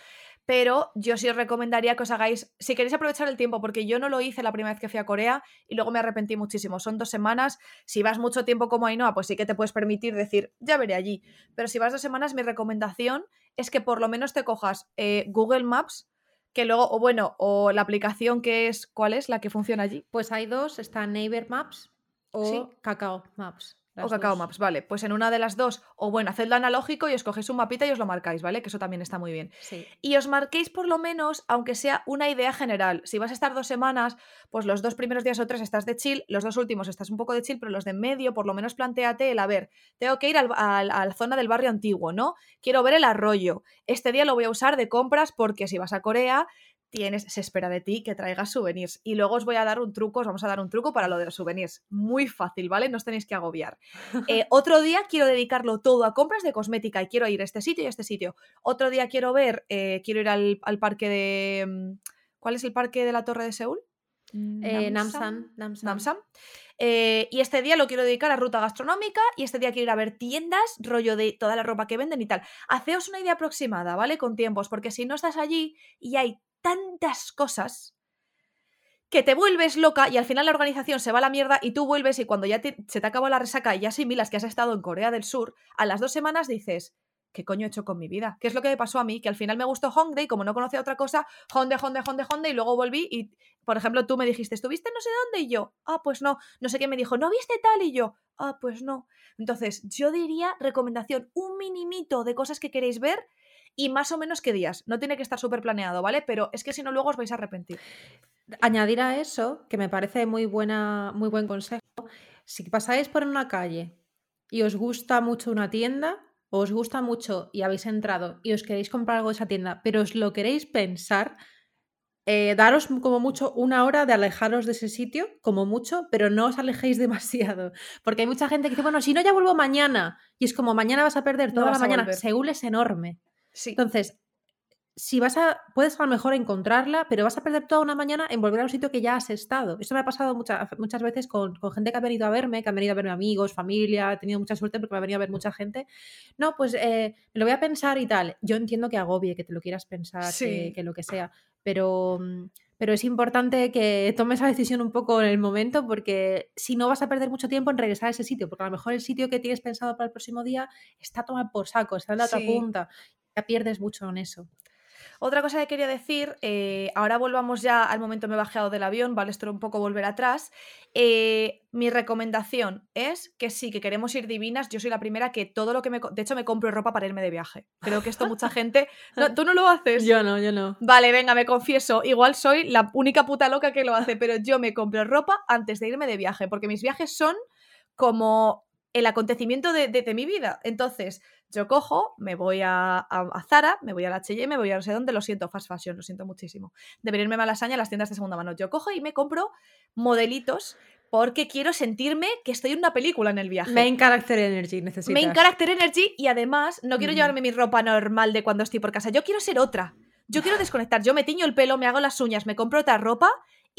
pero yo sí os recomendaría que os hagáis, si queréis aprovechar el tiempo, porque yo no lo hice la primera vez que fui a Corea y luego me arrepentí muchísimo. Son dos semanas, si vas mucho tiempo como Ainhoa, pues sí que te puedes permitir decir, ya veré allí. Pero si vas dos semanas, mi recomendación es que por lo menos te cojas eh, Google Maps, que luego, o bueno, o la aplicación que es, ¿cuál es? La que funciona allí. Pues hay dos, está Neighbor Maps o Sí. Kakao Maps. O dos. Maps, vale. Pues en una de las dos, o bueno, hacedlo analógico y os cogéis un mapita y os lo marcáis, ¿vale? Que eso también está muy bien. Sí. Y os marquéis por lo menos, aunque sea una idea general. Si vas a estar dos semanas, pues los dos primeros días o tres estás de chill, los dos últimos estás un poco de chill, pero los de en medio, por lo menos planteate el, a ver, tengo que ir al- al- a la zona del barrio antiguo, ¿no? Quiero ver el arroyo. Este día lo voy a usar de compras porque si vas a Corea, tienes, se espera de ti que traigas souvenirs. Y luego os voy a dar un truco, os vamos a dar un truco para lo de los souvenirs. Muy fácil, ¿vale? No os tenéis que agobiar. Eh, otro día quiero dedicarlo todo a compras de cosmética y quiero ir a este sitio y a este sitio. Otro día quiero ver, eh, quiero ir al, al parque de... mm, ¿Cuál es el parque de la Torre de Seúl? Eh, Namsan. Namsan. Namsan. Eh, y este día lo quiero dedicar a ruta gastronómica y este día quiero ir a ver tiendas, rollo de toda la ropa que venden y tal. Haceos una idea aproximada, ¿vale? Con tiempos, porque si no estás allí y hay tantas cosas que te vuelves loca y al final la organización se va a la mierda y tú vuelves y cuando ya te- se te acabó la resaca y ya asimilas que has estado en Corea del Sur, a las dos semanas dices, ¿qué coño he hecho con mi vida? ¿Qué es lo que me pasó a mí? Que al final me gustó Hongdae y como no conocía otra cosa, Hongdae, Hongdae, Hongdae, Hongdae y luego volví y, por ejemplo, tú me dijiste, ¿estuviste no sé dónde? Y yo, ah, pues no. No sé quién me dijo, ¿no viste tal? Y yo, ah, pues no. Entonces, yo diría, recomendación, un minimito de cosas que queréis ver y más o menos qué días. No tiene que estar súper planeado, ¿vale? Pero es que si no, luego os vais a arrepentir. Añadir a eso, que me parece muy, buena, muy buen consejo, si pasáis por una calle y os gusta mucho una tienda, o os gusta mucho y habéis entrado y os queréis comprar algo de esa tienda, pero os lo queréis pensar, eh, daros como mucho una hora de alejaros de ese sitio, como mucho, pero no os alejéis demasiado. Porque hay mucha gente que dice, bueno, si no, ya vuelvo mañana. Y es como, mañana vas a perder No toda la mañana. Seúl es enorme. Sí. Entonces, si vas a, puedes a lo mejor encontrarla, pero vas a perder toda una mañana en volver a un sitio que ya has estado. Esto me ha pasado muchas muchas veces con, con gente que ha venido a verme, que han venido a verme amigos, familia, he tenido mucha suerte porque me ha venido a ver mucha gente. No, pues eh, me lo voy a pensar y tal. Yo entiendo que agobie, que te lo quieras pensar, que, Sí. que lo que sea, pero, mm, pero es importante que tomes esa decisión un poco en el momento porque si no vas a perder mucho tiempo en regresar a ese sitio, porque a lo mejor el sitio que tienes pensado para el próximo día está tomado por saco, está en la otra Sí. punta. Ya pierdes mucho en eso. Otra cosa que quería decir, eh, ahora volvamos ya al momento me he bajado del avión, ¿vale? Esto un poco volver atrás. Eh, mi recomendación es que sí, que queremos ir divinas. Yo soy la primera que todo lo que me... De hecho, me compro ropa para irme de viaje. Creo que esto mucha gente... No, ¿Tú no lo haces? Yo no, yo no. Vale, venga, me confieso. Igual soy la única puta loca que lo hace, pero yo me compro ropa antes de irme de viaje, porque mis viajes son como el acontecimiento de, de- de mi vida. Entonces, yo cojo, me voy a, a- a Zara, me voy a la H&M, me voy a no sé dónde, lo siento, fast fashion, lo siento muchísimo. Debería irme a Malasaña a las tiendas de segunda mano. Yo cojo y me compro modelitos porque quiero sentirme que estoy en una película en el viaje. Main character energy necesitas. Main character energy y además no quiero llevarme mi ropa normal de cuando estoy por casa. Yo quiero ser otra. Yo quiero desconectar. Yo me tiño el pelo, me hago las uñas, me compro otra ropa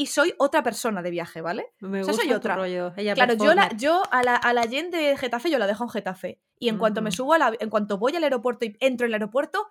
y soy otra persona de viaje, ¿vale? Me O sea, gusta soy otra. rollo. Ella Claro, yo, la, yo a, la, a la Jen de Getafe yo la dejo en Getafe. Y en cuanto me subo a la, en cuanto voy al aeropuerto y entro en el aeropuerto,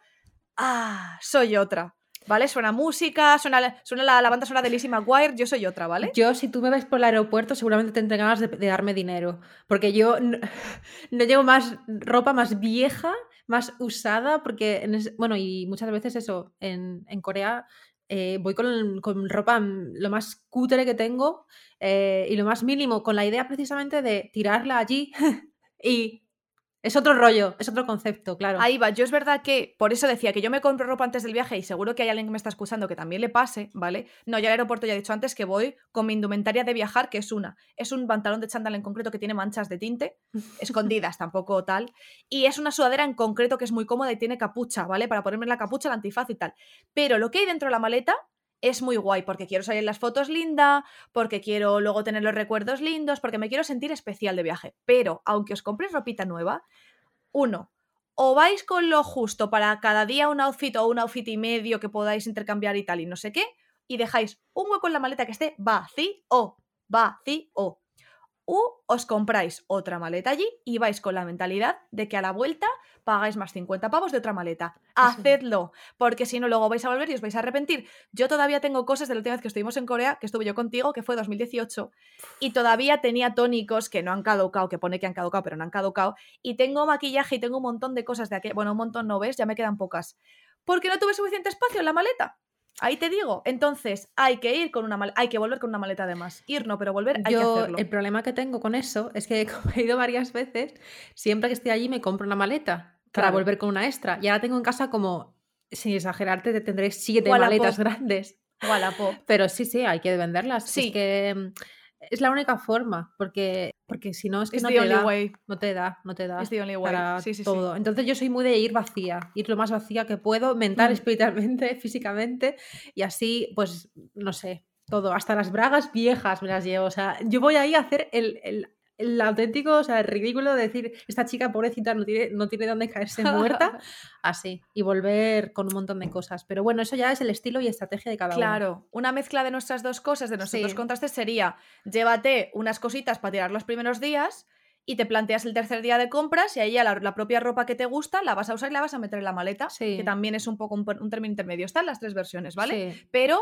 ah, soy otra. ¿Vale? Suena música, suena, la- suena la, la banda sonora de Lizzie McGuire, yo soy otra, ¿vale? Yo, si tú me ves por el aeropuerto, seguramente tendré ganas de, de darme dinero. Porque yo no, no llevo más ropa más vieja, más usada, porque, en ese- bueno, y muchas veces eso, en, en Corea eh, voy con, con ropa mm, lo más cutre que tengo eh, y lo más mínimo, con la idea precisamente de tirarla allí y es otro rollo, es otro concepto, claro. Ahí va, yo es verdad que por eso decía que yo me compro ropa antes del viaje y seguro que hay alguien que me está escuchando que también le pase, ¿vale? No, yo al aeropuerto ya he dicho antes que voy con mi indumentaria de viajar, que es una. Es un pantalón de chándal en concreto que tiene manchas de tinte, escondidas, tampoco tal. Y es una sudadera en concreto que es muy cómoda y tiene capucha, ¿vale? Para ponerme la capucha, el antifaz y tal. Pero lo que hay dentro de la maleta es muy guay, porque quiero salir las fotos linda, porque quiero luego tener los recuerdos lindos, porque me quiero sentir especial de viaje. Pero, aunque os compréis ropita nueva, uno, o vais con lo justo para cada día un outfit o un outfit y medio que podáis intercambiar y tal y no sé qué, y dejáis un hueco en la maleta que esté vacío, vacío. U os compráis otra maleta allí y vais con la mentalidad de que a la vuelta pagáis más 50 pavos de otra maleta. Hacedlo, porque si no luego vais a volver y os vais a arrepentir. Yo todavía tengo cosas de la última vez que estuvimos en Corea, que estuve yo contigo, que fue 2018, y todavía tenía tónicos que no han caducado, que pone que han caducado, pero no han caducado, y tengo maquillaje y tengo un montón de cosas de aquel, bueno, un montón no ves, ya me quedan pocas. Porque no tuve suficiente espacio en la maleta. Ahí te digo. Entonces, hay que ir con una maleta, hay que volver con una maleta además. Ir no, pero volver hay que Yo, hacerlo. el problema que tengo con eso es que como he ido varias veces, siempre que estoy allí me compro una maleta para volver con una extra. Y ahora tengo en casa como, sin exagerarte, te tendré siete Wallapop. maletas grandes. Wallapop. Pero sí, sí, hay que venderlas. Sí. Es que mm, es la única forma, porque, porque si no es que It's no the te, only da, way. no te da, no te da It's the only way. para Sí, sí, sí. todo. Entonces yo soy muy de ir vacía, ir lo más vacía que puedo, mental, Mm. espiritualmente, físicamente, y así, pues, no sé, todo, hasta las bragas viejas me las llevo. O sea, yo voy ahí a hacer el, el- el auténtico, o sea, el ridículo de decir, esta chica pobrecita no tiene, no tiene dónde caerse muerta, así, y volver con un montón de cosas. Pero bueno, eso ya es el estilo y estrategia de cada uno. Claro, una mezcla de nuestras dos cosas, de nuestros dos contrastes, sería llévate unas cositas para tirar los primeros días y te planteas el tercer día de compras y ahí ya la, la propia ropa que te gusta la vas a usar y la vas a meter en la maleta, Sí. que también es un poco un, un término intermedio. Están las tres versiones, ¿vale? Sí. Pero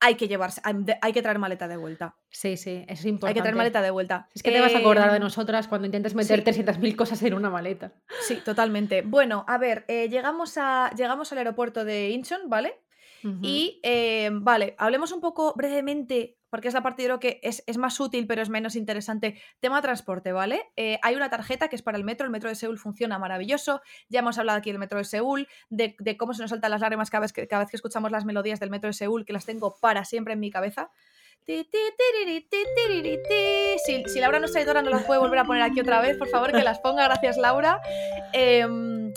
hay que llevarse, hay hay que traer maleta de vuelta. Sí, sí, es Hay importante. que traer maleta de vuelta. Es que te vas a acordar de Em, nosotras cuando intentes meter sí. 300.000 cosas en una maleta. Sí, totalmente. Bueno, a ver, eh, llegamos, a, llegamos al aeropuerto de Incheon, ¿vale? Y eh, vale, hablemos un poco brevemente, porque es la parte yo creo que es, es más útil, pero es menos interesante. Tema transporte, ¿vale? Eh, hay una tarjeta que es para el metro, el metro de Seúl funciona maravilloso. Ya hemos hablado aquí del metro de Seúl, de, de cómo se nos saltan las lágrimas cada vez, que, cada vez que escuchamos las melodías del metro de Seúl, que las tengo para siempre en mi cabeza. Si, si Laura no es traidora, no las puede volver a poner aquí otra vez, por favor, que las ponga. Gracias, Laura. Em,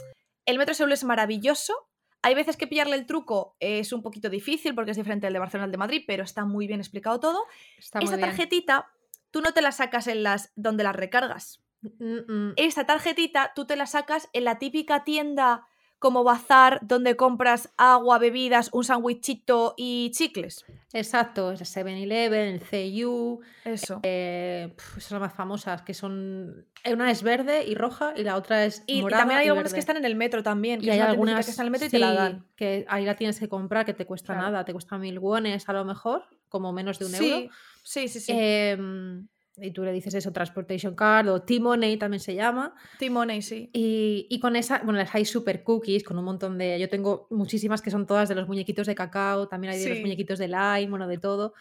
el metro de Seúl es maravilloso. Hay veces que pillarle el truco es un poquito difícil porque es diferente del de Barcelona al de Madrid, pero está muy bien explicado todo. Está muy Esta bien. tarjetita, tú no te la sacas en las donde las recargas. Mm, mm. Esta tarjetita tú te la sacas en la típica tienda como bazar donde compras agua, bebidas, un sándwichito y chicles. Exacto, es el 7-Eleven, el CU, Eso. eh, esas son las más famosas, que son... eh, Una es verde y roja y la otra es Y, y morada también hay y algunas verde. que están en el metro también. Que Y hay algunas que está en el metro y te la dan. que ahí la tienes que comprar, que te cuesta Claro. nada, te cuesta mil wones a lo mejor, como menos de un Sí, euro. sí, sí, sí. Em, y tú le dices eso, Transportation Card o T-Money también se llama. Timoney, sí. Y, y con esa, bueno, las hay super cookies, con un montón de. Yo tengo muchísimas que son todas de los muñequitos de cacao, también hay de los muñequitos de lime, bueno, de todo.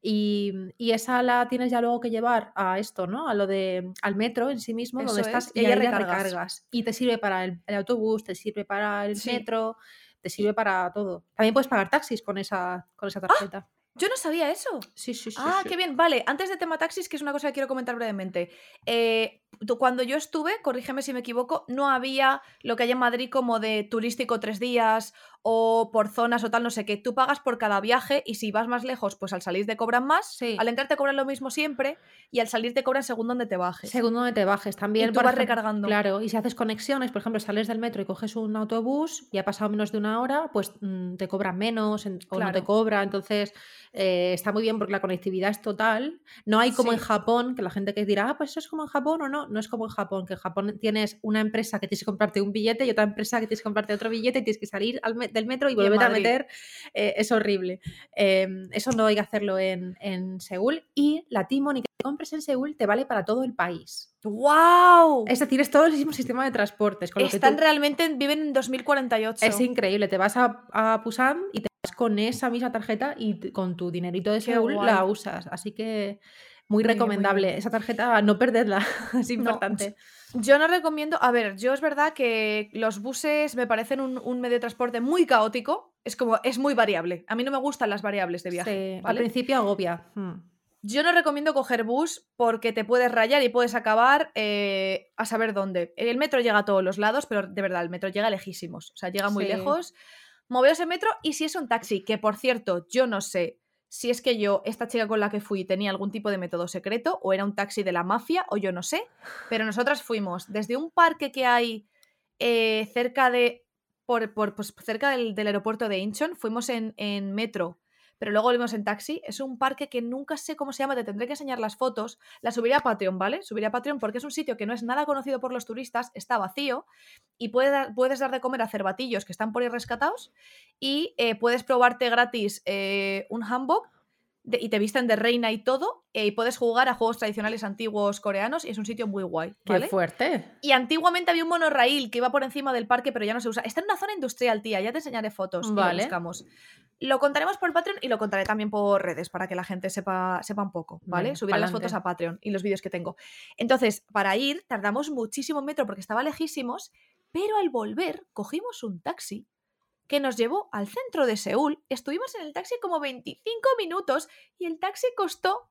Y, y esa la tienes ya luego que llevar a esto, ¿no? A lo de. al metro en sí mismo, donde Eso estás es, y y ahí recargas. recargas. Y te sirve para el, el autobús, te sirve para el Sí. metro, te sirve para todo. También puedes pagar taxis con esa, con esa tarjeta. Yo no sabía eso. Sí, sí, sí. Ah, sí. qué bien. Vale, antes de tema taxis, que es una cosa que quiero comentar brevemente. Eh, cuando yo estuve, corrígeme si me equivoco, no había lo que hay en Madrid como de turístico tres días o por zonas o tal, no sé qué. Tú pagas por cada viaje y si vas más lejos, pues al salir te cobran más. Al entrar te cobran lo mismo siempre y al salir te cobran según donde te bajes. Según donde te bajes también. Y tú vas recargando. Claro, y si haces conexiones, por ejemplo, sales del metro y coges un autobús y ha pasado menos de una hora, pues mm, te cobran menos o no te cobra. Entonces, eh, está muy bien porque la conectividad es total. No hay como en Japón, que la gente que dirá, ah, pues eso es como en Japón o no. No es como en Japón, que en Japón tienes una empresa que tienes que comprarte un billete y otra empresa que tienes que comprarte otro billete y tienes que salir del metro y volver a meter. Eh, es horrible. Em, eso no hay que hacerlo en, en Seúl. Y la T-Money que compres en Seúl te vale para todo el país. ¡Wow! Es decir, es todo el mismo sistema de transportes. Están realmente, viven en 2048. Es increíble. Te vas a, a Busan y te vas con esa misma tarjeta y con tu dinerito de Seúl la usas. Así que muy recomendable. Esa tarjeta, no perderla, es importante. yo no recomiendo, a ver, yo es verdad que los buses me parecen un, medio de transporte muy caótico, es como, es muy variable. A mí no me gustan las variables de viaje. Al principio agobia. Hmm. Yo no recomiendo coger bus porque te puedes rayar y puedes acabar eh, a saber dónde. El metro llega a todos los lados, pero de verdad, el metro llega lejísimos. O sea, llega muy lejos. Moveos en metro y si es un taxi, que por cierto, yo no sé si es que yo, esta chica con la que fui, tenía algún tipo de método secreto o era un taxi de la mafia o yo no sé, pero nosotras fuimos desde un parque que hay eh, cerca de, por, por pues cerca del, aeropuerto de Incheon, fuimos en, en metro pero luego volvimos en taxi. Es un parque que nunca sé cómo se llama, te tendré que enseñar las fotos. La subiré a Patreon, ¿vale? Subiré a Patreon porque es un sitio que no es nada conocido por los turistas, está vacío y puedes dar, puedes dar de comer a cervatillos que están por ahí rescatados y eh, puedes probarte gratis eh, un y te visten de reina y todo, eh, y puedes jugar a juegos tradicionales antiguos coreanos y es un sitio muy guay. ¿vale? ¡Qué fuerte! Y antiguamente había un monorraíl que iba por encima del parque, pero ya no se usa. Está en una zona industrial, tía, ya te enseñaré fotos. Vale. Lo buscamos. Lo contaremos por Patreon y lo contaré también por redes para que la gente sepa, sepa un poco, ¿vale? Subiré las fotos a Patreon y los vídeos que tengo. Entonces, para ir tardamos muchísimo en metro porque estaba lejísimos, pero al volver cogimos un taxi que nos llevó al centro de Seúl. Estuvimos en el taxi como 25 minutos y el taxi costó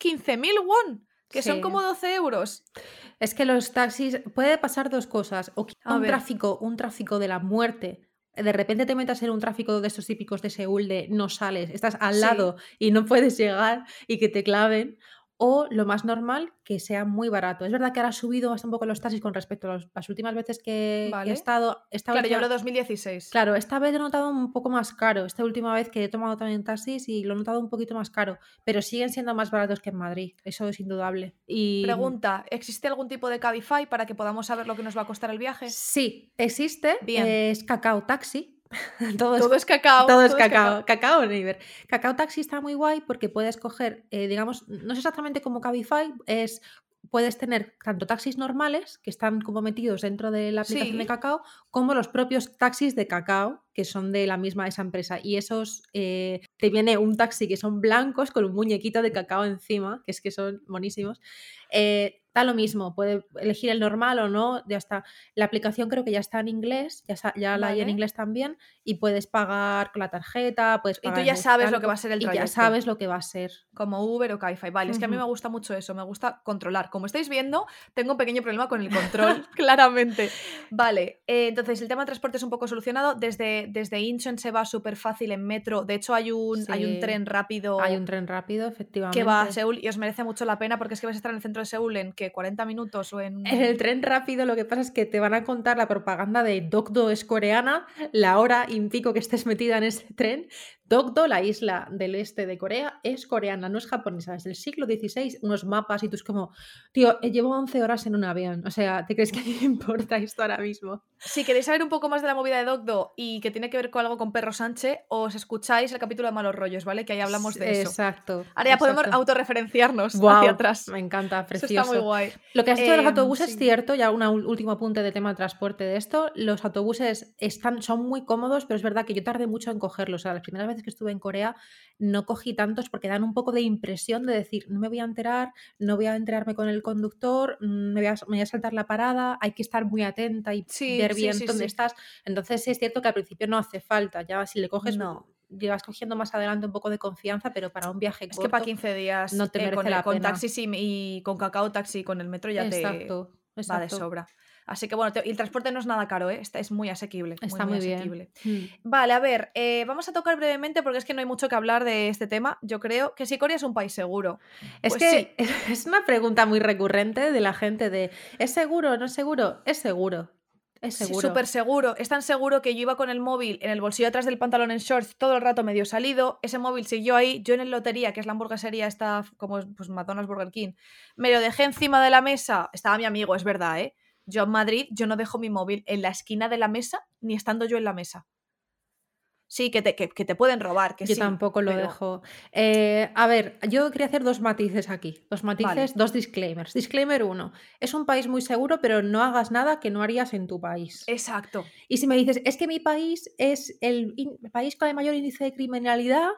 15.000 won, que son como 12 euros. Es que los taxis puede pasar dos cosas, o un tráfico, un tráfico de la muerte. De repente te metas en un tráfico de estos típicos de Seúl de no sales, estás al lado y no puedes llegar y que te claven o lo más normal, que sea muy barato. Es verdad que ahora ha subido bastante un poco los taxis con respecto a las últimas veces que he estado. Esta claro, yo hablo 2016. Claro, esta vez lo he notado un poco más caro. Esta última vez que he tomado también taxis y lo he notado un poquito más caro, pero siguen siendo más baratos que en Madrid. Eso es indudable. Y... Pregunta, ¿existe algún tipo de Cabify para que podamos saber lo que nos va a costar el viaje? Sí, existe. Bien. Es Cacao Taxi todo, es, cacao. Todo, es cacao. Cacao, Cacao Cacao Taxi está muy guay porque puedes coger, eh, digamos, no es exactamente como Cabify, es puedes tener tanto taxis normales, que están como metidos dentro de la aplicación de Cacao, como los propios taxis de Cacao, que son de la misma esa empresa. Y esos, eh, te viene un taxi que son blancos con un muñequito de Cacao encima, que es que son buenísimos. Eh, da lo mismo, puede elegir el normal o no, ya está. La aplicación creo que ya está en inglés, ya, ya la hay en inglés también, y puedes pagar con la tarjeta, puedes Y tú ya sabes lo que va a ser el trayecto. Y ya sabes lo que va a ser. Como Uber o Cabify. Vale, es que a mí me gusta mucho eso, me gusta controlar. Como estáis viendo, tengo un pequeño problema con el control, claramente. Vale, eh, entonces el tema de transporte es un poco solucionado. Desde, desde Incheon se va súper fácil en metro. De hecho, hay un, hay un tren rápido. Hay un tren rápido, efectivamente. Que va a Seúl y os merece mucho la pena porque es que vais a estar en el centro de Seúl en que 40 minutos o en... En el tren rápido lo que pasa es que te van a contar la propaganda de Dokdo es coreana, la hora y que estés metida en ese tren, Dokdo, la isla del este de Corea, es coreana, no es japonesa, es del siglo XVI, unos mapas y tú es como, tío, eh, llevo 11 horas en un avión, o sea, ¿te crees que a mí me importa esto ahora mismo? Si queréis saber un poco más de la movida de Dokdo y que tiene que ver con algo con Perro Sánchez, os escucháis el capítulo de Malos Rollos, ¿vale? Que ahí hablamos de eso. Exacto. Ahora ya podemos autorreferenciarnos hacia atrás. Me encanta, precioso. está muy guay. Lo que has dicho de los em, autobuses es cierto, ya un último apunte de tema de transporte de esto, los autobuses están, son muy cómodos, pero es verdad que yo tardé mucho en cogerlos, o sea, las primeras veces que estuve en Corea no cogí tantos porque dan un poco de impresión de decir, no me voy a enterar, no voy a enterarme con el conductor, mm, me voy a, saltar la parada, hay que estar muy atenta y ver bien dónde estás. Entonces es cierto que al principio no hace falta, ya si le coges, no. llevas cogiendo más adelante un poco de confianza, pero para un viaje Es que para 15 días no te eh, merece con, la con pena. taxis y, y con cacao taxi con el metro ya exacto, te va de sobra. Así que bueno, te- y el transporte no es nada caro, ¿eh? Está- es muy asequible. Está muy muy bien. asequible. Mm. Vale, a ver, eh, vamos a tocar brevemente porque es que no hay mucho que hablar de este tema. Yo creo que si Corea es un país seguro. Es Pues que es una pregunta muy recurrente de la gente de ¿es seguro? ¿No es seguro? Es seguro. Es seguro. súper seguro. Es tan seguro que yo iba con el móvil en el bolsillo atrás del pantalón en shorts todo el rato medio salido. Ese móvil siguió ahí. Yo en el lotería, que es la hamburguesería, está como es, pues McDonald's Burger King, me lo dejé encima de la mesa. Estaba mi amigo, es verdad, ¿eh? Yo en Madrid, yo no dejo mi móvil en la esquina de la mesa ni estando yo en la mesa. Sí, que te, que, que te pueden robar, que Yo sí, tampoco lo pero- dejo. Eh, a ver, yo quería hacer dos matices aquí. Dos matices, Vale. dos disclaimers. Disclaimer uno. Es un país muy seguro, pero no hagas nada que no harías en tu país. Exacto. Y si me dices, es que mi país es el país con el mayor índice de criminalidad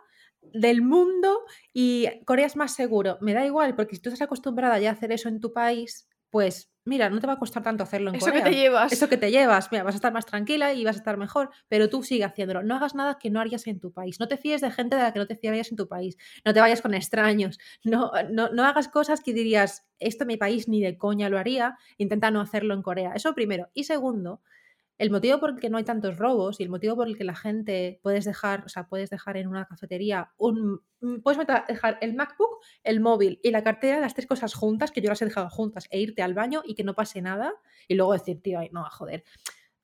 del mundo y Corea es más seguro, me da igual, porque si tú estás acostumbrada ya a hacer eso en tu país, pues mira, no te va a costar tanto hacerlo en Eso Corea. que te llevas. Eso que te llevas, mira, vas a estar más tranquila y vas a estar mejor, pero tú sigue haciéndolo. No hagas nada que no harías en tu país. No te fíes de gente de la que no te fiarías en tu país. No te vayas con extraños. No, no, no hagas cosas que dirías, esto en mi país ni de coña lo haría. Intenta no hacerlo en Corea. Eso primero. Y segundo, el motivo por el que no hay tantos robos y el motivo por el que la gente puedes dejar, o sea, puedes dejar en una cafetería un mm, puedes dejar el MacBook, el móvil y la cartera, las tres cosas juntas, que yo las he dejado juntas, e irte al baño y que no pase nada, y luego decir, tío, ay, no, joder.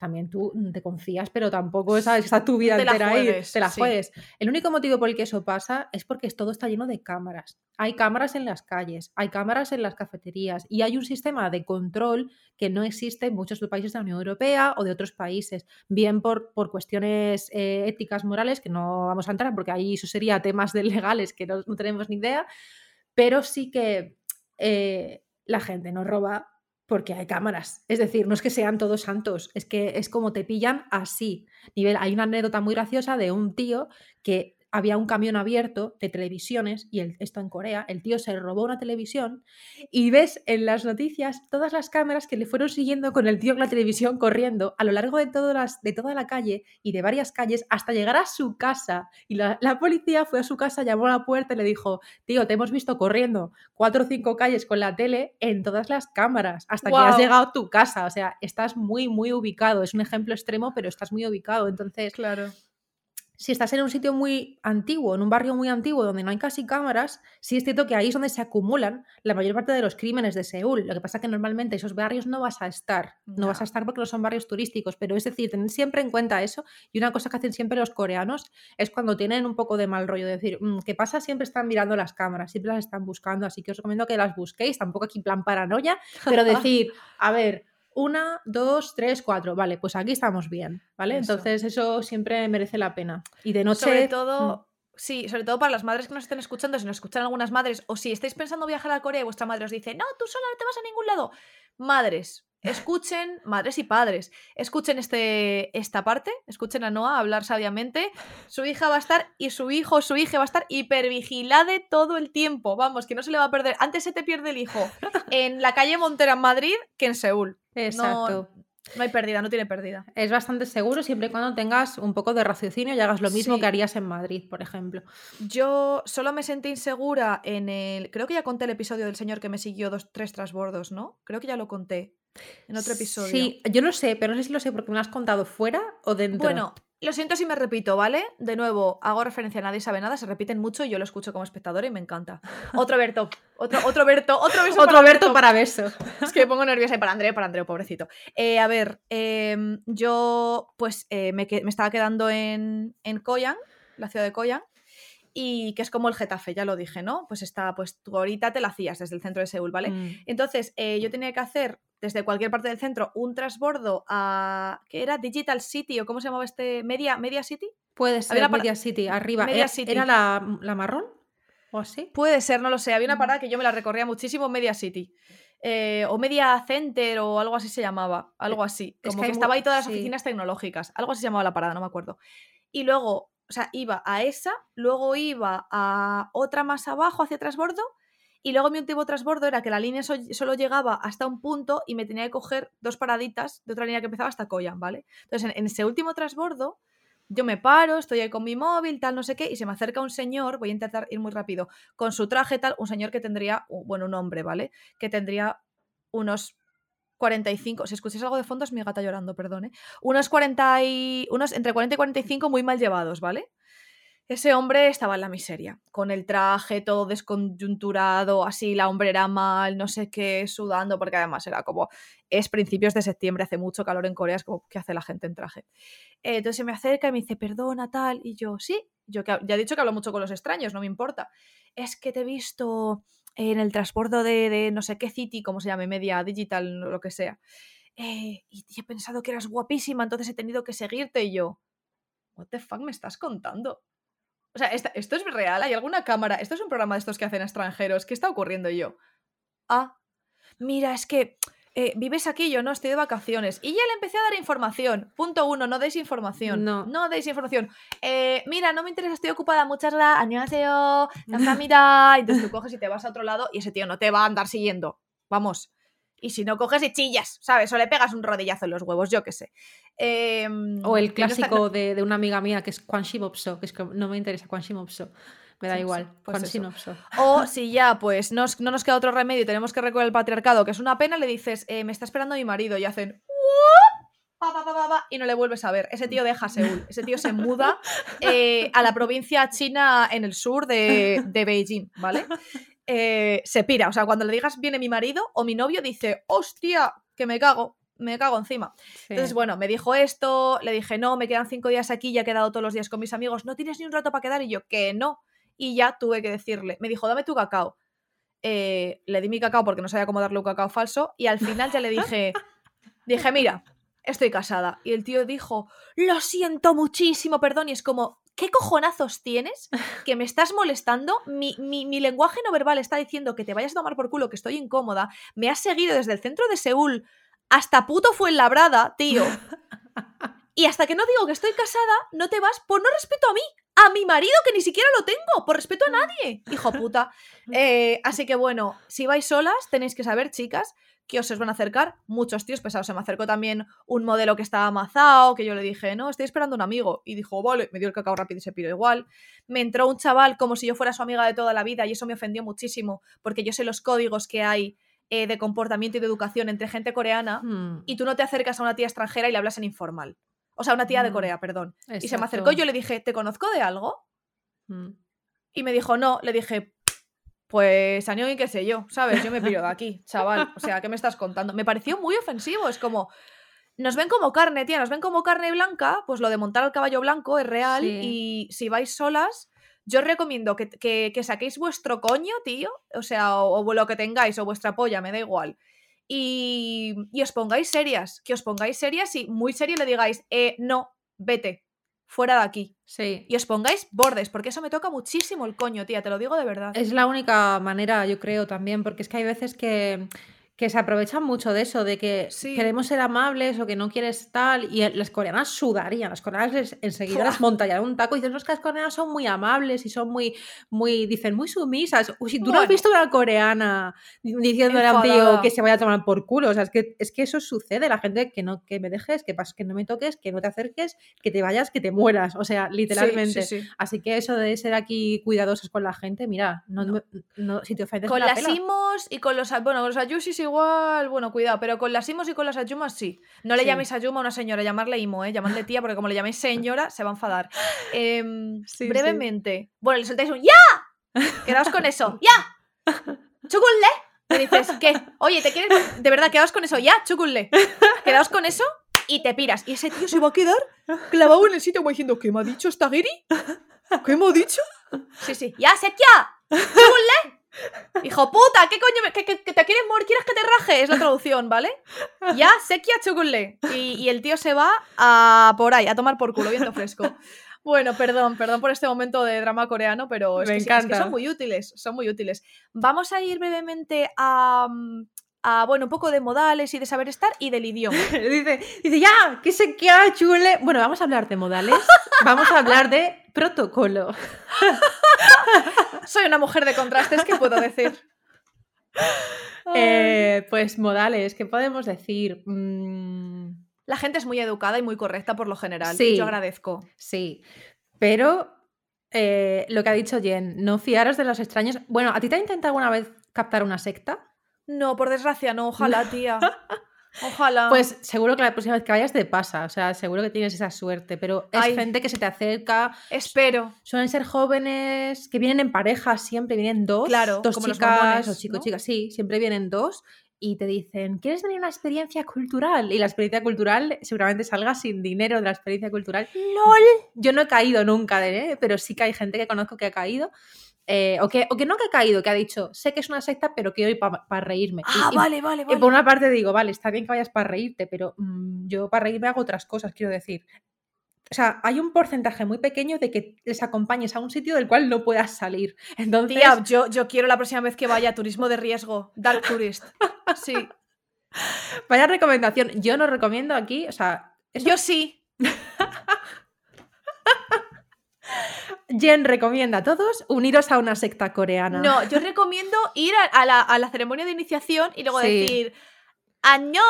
También tú mm, te confías, pero tampoco sabes está tu vida Te la entera ahí, juegues, te la sí. juegues. El único motivo por el que eso pasa es porque todo está lleno de cámaras. Hay cámaras en las calles, hay cámaras en las cafeterías y hay un sistema de control que no existe en muchos países de la Unión Europea o de otros países, bien por, por cuestiones eh, éticas, morales, que no vamos a entrar porque ahí eso sería temas de legales que no, no tenemos ni idea, pero sí que eh, la gente no roba porque hay cámaras. Es decir, no es que sean todos santos, es que es como te pillan así. Nivel, hay una anécdota muy graciosa de un tío que había un camión abierto de televisiones, y el- esto en Corea, el tío se robó una televisión y ves en las noticias todas las cámaras que le fueron siguiendo con el tío en la televisión corriendo a lo largo de, las, de toda la calle y de varias calles hasta llegar a su casa. Y la, la policía fue a su casa, llamó a la puerta y le dijo, tío, te hemos visto corriendo cuatro o cinco calles con la tele en todas las cámaras hasta que has llegado a tu casa. O sea, estás muy, muy ubicado. Es un ejemplo extremo, pero estás muy ubicado. Entonces, Claro. Si estás en un sitio muy antiguo, en un barrio muy antiguo donde no hay casi cámaras, sí es cierto que ahí es donde se acumulan la mayor parte de los crímenes de Seúl. Lo que pasa es que normalmente esos barrios no vas a estar, no vas a estar porque no son barrios turísticos, pero es decir, tener siempre en cuenta eso. Y una cosa que hacen siempre los coreanos es cuando tienen un poco de mal rollo, de decir, "Mm, ¿qué pasa? Siempre están mirando las cámaras, siempre las están buscando, así que os recomiendo que las busquéis, tampoco aquí plan paranoia, pero decir, a ver, una, dos, tres, cuatro. Vale, pues aquí estamos bien, ¿vale? Eso. Entonces eso siempre merece la pena. Y de noche... Sobre mm, todo, sí, sobre todo para las madres que nos estén escuchando, si nos escuchan algunas madres, o si estáis pensando viajar a Corea y vuestra madre os dice, no, tú sola no te vas a ningún lado. Madres, escuchen, madres y padres, escuchen este, esta parte, escuchen a Noah hablar sabiamente. Su hija va a estar y su hijo su hija va a estar hipervigilade todo el tiempo. Vamos, que no se le va a perder. Antes se te pierde el hijo en la calle Montera en Madrid que en Seúl. Exacto. No hay pérdida, no tiene pérdida. Es bastante seguro siempre y cuando tengas un poco de raciocinio y hagas lo mismo Sí. que harías en Madrid, por ejemplo. Yo solo me sentí insegura en el. Creo que ya conté el episodio del señor que me siguió dos, tres trasbordos, ¿no? Creo que ya lo conté en otro episodio. Sí, yo lo sé, pero no sé si lo sé porque me lo has contado fuera o dentro. Bueno, lo siento si me repito, ¿vale? De nuevo, hago referencia a nadie sabe nada, se repiten mucho y yo lo escucho como espectadora y me encanta. Otro Berto, otro, otro Berto, otro beso otro para Berto para beso. Es que me pongo nerviosa y para Andreu, para Andreu, pobrecito. Eh, a ver, em, yo pues eh, me, me estaba quedando en, en Koyan, la ciudad de Koyan, y que es como el Getafe, ya lo dije, ¿no? Pues está, pues tú ahorita te la hacías desde el centro de Seúl, ¿vale? Mm. Entonces, eh, yo tenía que hacer desde cualquier parte del centro un transbordo a. ¿Qué era? Digital City o cómo se llamaba este? Media, Media City. Puede ser Había una Media City, arriba. Media ¿Era, City. era la, la marrón? ¿O así? Puede ser, no lo sé. Había una parada que yo me la recorría muchísimo, Media City. Eh, o Media Center o algo así se llamaba. Algo así. es Como que estaba ahí todas las sí. oficinas tecnológicas. Algo así se llamaba la parada, no me acuerdo. Y luego, o sea, iba a esa, luego iba a otra más abajo, hacia transbordo. Y luego mi último transbordo era que la línea so- solo llegaba hasta un punto y me tenía que coger dos paraditas de otra línea que empezaba hasta Koyan, ¿vale? Entonces, en, en ese último transbordo, Yo me paro, estoy ahí con mi móvil, tal, no sé qué, y se me acerca un señor, voy a intentar ir muy rápido, con su traje tal, un señor que tendría, bueno, un hombre, ¿vale? Que tendría unos 45, si escucháis algo de fondo es mi gata llorando, perdón, ¿eh? Unos 40 y, unos entre 40 y 45 muy mal llevados, ¿vale? Ese hombre estaba en la miseria, con el traje todo desconjunturado, así la hombrera mal, no sé qué, sudando, porque además era como, es principios de septiembre, hace mucho calor en Corea, es como, ¿qué hace la gente en traje? Eh, entonces se me acerca y me dice, perdona, tal, y yo, sí, yo ya he dicho que hablo mucho con los extraños, no me importa. Es que te he visto en el transporte de, no sé qué city, como se llame, media digital, lo que sea. Eh, y he pensado que eras guapísima, entonces he tenido que seguirte y yo, ¿What the fuck me estás contando? O sea, ¿esto es real? ¿Hay alguna cámara? ¿Esto es un programa de estos que hacen extranjeros? ¿Qué está ocurriendo yo? Ah, mira, es que eh, vives aquí, yo no estoy de vacaciones. Y ya le empecé a dar información. Punto uno, no deis información. No. No deis información. Eh, mira, no me interesa, estoy ocupada. Muchas gracias. Mira. Entonces tú coges y te vas a otro lado y ese tío no te va a andar siguiendo. Vamos. Y si no coges y chillas, ¿sabes? O le pegas un rodillazo en los huevos, yo qué sé. Em, o el clásico de, una amiga mía que es Quan Shimopso, que es que no me interesa Quan Shimopso. Me da igual, pues O si ya, pues no, no, nos queda otro remedio y tenemos que recoger el patriarcado, que es una pena, le dices, eh, me está esperando mi marido, y hacen y no le vuelves a ver. Ese tío deja Seúl. Ese tío se muda eh, a la provincia china en el sur de, de Beijing, ¿vale? Eh, se pira. O sea, cuando le digas viene mi marido o mi novio, dice, hostia, que me cago, me cago encima. Entonces, bueno, me dijo esto, le dije, no, me quedan cinco días aquí, ya he quedado todos los días con mis amigos, no tienes ni un rato para quedar, y yo, que no. Y ya tuve que decirle, me dijo, dame tu cacao. Eh, le di mi cacao porque no sabía cómo darle un cacao falso, y al final ya le dije, dije, mira, estoy casada. Y el tío dijo, lo siento muchísimo, perdón, y es como, ¿qué cojonazos tienes que me estás molestando? Mi, lenguaje no verbal está diciendo que te vayas a tomar por culo, que estoy incómoda. Me has seguido desde el centro de Seúl hasta puto fue labrada, tío. Y hasta que no digo que estoy casada, no te vas por no respeto a mí, a mi marido que ni siquiera lo tengo, por respeto a nadie, hijo puta. Eh, así que bueno, si vais solas, tenéis que saber, chicas, que os, os van a acercar muchos tíos pesados. Se me acercó también un modelo que estaba amazado, que yo le dije, no, estoy esperando un amigo. Y dijo, vale, me dio el cacao rápido y se piró igual. Me entró un chaval como si yo fuera su amiga de toda la vida y eso me ofendió muchísimo, porque yo sé los códigos que hay eh, de comportamiento y de educación entre gente coreana hmm. y tú no te acercas a una tía extranjera y le hablas en informal. O sea, una tía de hmm. Corea, perdón. Y se me acercó y yo le dije, ¿te conozco de algo? Hmm. Y me dijo, no. Le dije, pues año y qué sé yo, ¿sabes? Yo me piro de aquí, chaval. O sea, ¿qué me estás contando? Me pareció muy ofensivo. Es como, nos ven como carne, tía, nos ven como carne blanca, pues lo de montar al caballo blanco es real. Y si vais solas, yo os recomiendo que, saquéis vuestro coño, tío, o sea, o, lo que tengáis, o vuestra polla, me da igual. Y, y os pongáis serias, que os pongáis serias y muy serio le digáis, eh, no, vete, fuera de aquí. Sí. Y os pongáis bordes, porque eso me toca muchísimo el coño, tía, te lo digo de verdad. Es la única manera, yo creo, también, porque es que hay veces que que se aprovechan mucho de eso, de que queremos ser amables o que no quieres tal, y las coreanas sudarían, las coreanas enseguida las montarían un taco y dicen, los que las coreanas son muy amables y son muy, muy, dicen, muy sumisas. Uy, si tú no has visto una coreana diciéndole a un tío que se vaya a tomar por culo, o sea, es que, es que eso sucede, la gente que no, que me dejes, que que no me toques, que no te acerques, que te vayas, que te mueras, o sea, literalmente. Así que eso de ser aquí cuidadosos con la gente, mira, no, no. si te ofendes Con las imos y con los, bueno, con los ayusis igual, bueno, cuidado, pero con las imos y con las ayumas sí. No le llaméis ayuma a una señora, llamarle imo, ¿eh? llamadle tía, porque como le llaméis señora, se va a enfadar. Em, brevemente. Bueno, le soltáis un ¡Ya! Quedaos con eso. ¡Ya! ¡Chuculle! Me dices, ¿qué? Oye, ¿te quieres? De verdad, quedaos con eso. ¡Ya! ¡Chuculle! Quedaos con eso y te piras. Y ese tío se va a quedar clavado en el sitio como diciendo, ¿qué me ha dicho esta guiri? ¿Qué me ha dicho? Sí, sí. ¡Ya, sequia! ¡Chuculle! Hijo puta, ¿qué coño? ¿Que, te quieres morir? ¿Quieres que te raje? Es la traducción, ¿vale? Ya, sequia chocolate. Y, y el tío se va a por ahí, a tomar por culo, viento fresco. Bueno, perdón, perdón por este momento de drama coreano, pero es, que, son muy útiles, son muy útiles. Vamos a ir brevemente a, a, bueno, un poco de modales y de saber estar y del idioma. dice, dice, ya, que se queda chule. Bueno, vamos a hablar de modales, vamos a hablar de protocolo. Soy una mujer de contrastes, ¿qué puedo decir? Eh, pues modales, ¿qué podemos decir? Mm, La gente es muy educada y muy correcta por lo general. Sí. Y yo agradezco. Sí, pero eh, lo que ha dicho Jen, no fiaros de los extraños. Bueno, ¿a ti te ha intentado alguna vez captar una secta? No, por desgracia, no. Ojalá, tía. Ojalá. Pues seguro que la próxima vez que vayas te pasa, o sea, seguro que tienes esa suerte, pero es Ay. gente que se te acerca, Espero. suelen ser jóvenes que vienen en parejas, siempre vienen dos, Claro, dos como chicas mormones, o chicos, ¿no? chicas, sí, siempre vienen dos y te dicen, ¿quieres venir a una experiencia cultural? Y la experiencia cultural seguramente salga sin dinero de la experiencia cultural. ¡Lol! Yo no he caído nunca, ¿eh? pero sí que hay gente que conozco que ha caído. Eh, o, que, o que no que ha caído, que ha dicho, sé que es una secta, pero quiero ir para reírme. Y- Ah, y, vale, vale, y vale. por una parte digo, vale, está bien que vayas para reírte, pero mm, yo para reírme hago otras cosas, quiero decir. O sea, hay un porcentaje muy pequeño de que les acompañes a un sitio del cual no puedas salir. Entonces, Tía, yo, yo quiero la próxima vez que vaya a turismo de riesgo. Dark Tourist. Sí. vaya recomendación. Yo no recomiendo aquí, o sea, eso- Yo sí. Jen recomienda a todos uniros a una secta coreana. No, yo recomiendo ir a, a la, a la ceremonia de iniciación y luego Sí. decir ¡Añón!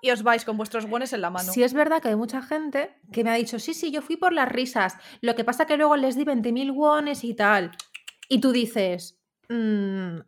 Y os vais con vuestros guones en la mano. Sí es verdad que hay mucha gente que me ha dicho, sí, sí, yo fui por las risas. Lo que pasa que luego les di 20.000 wones y tal. Y tú dices, "Mm,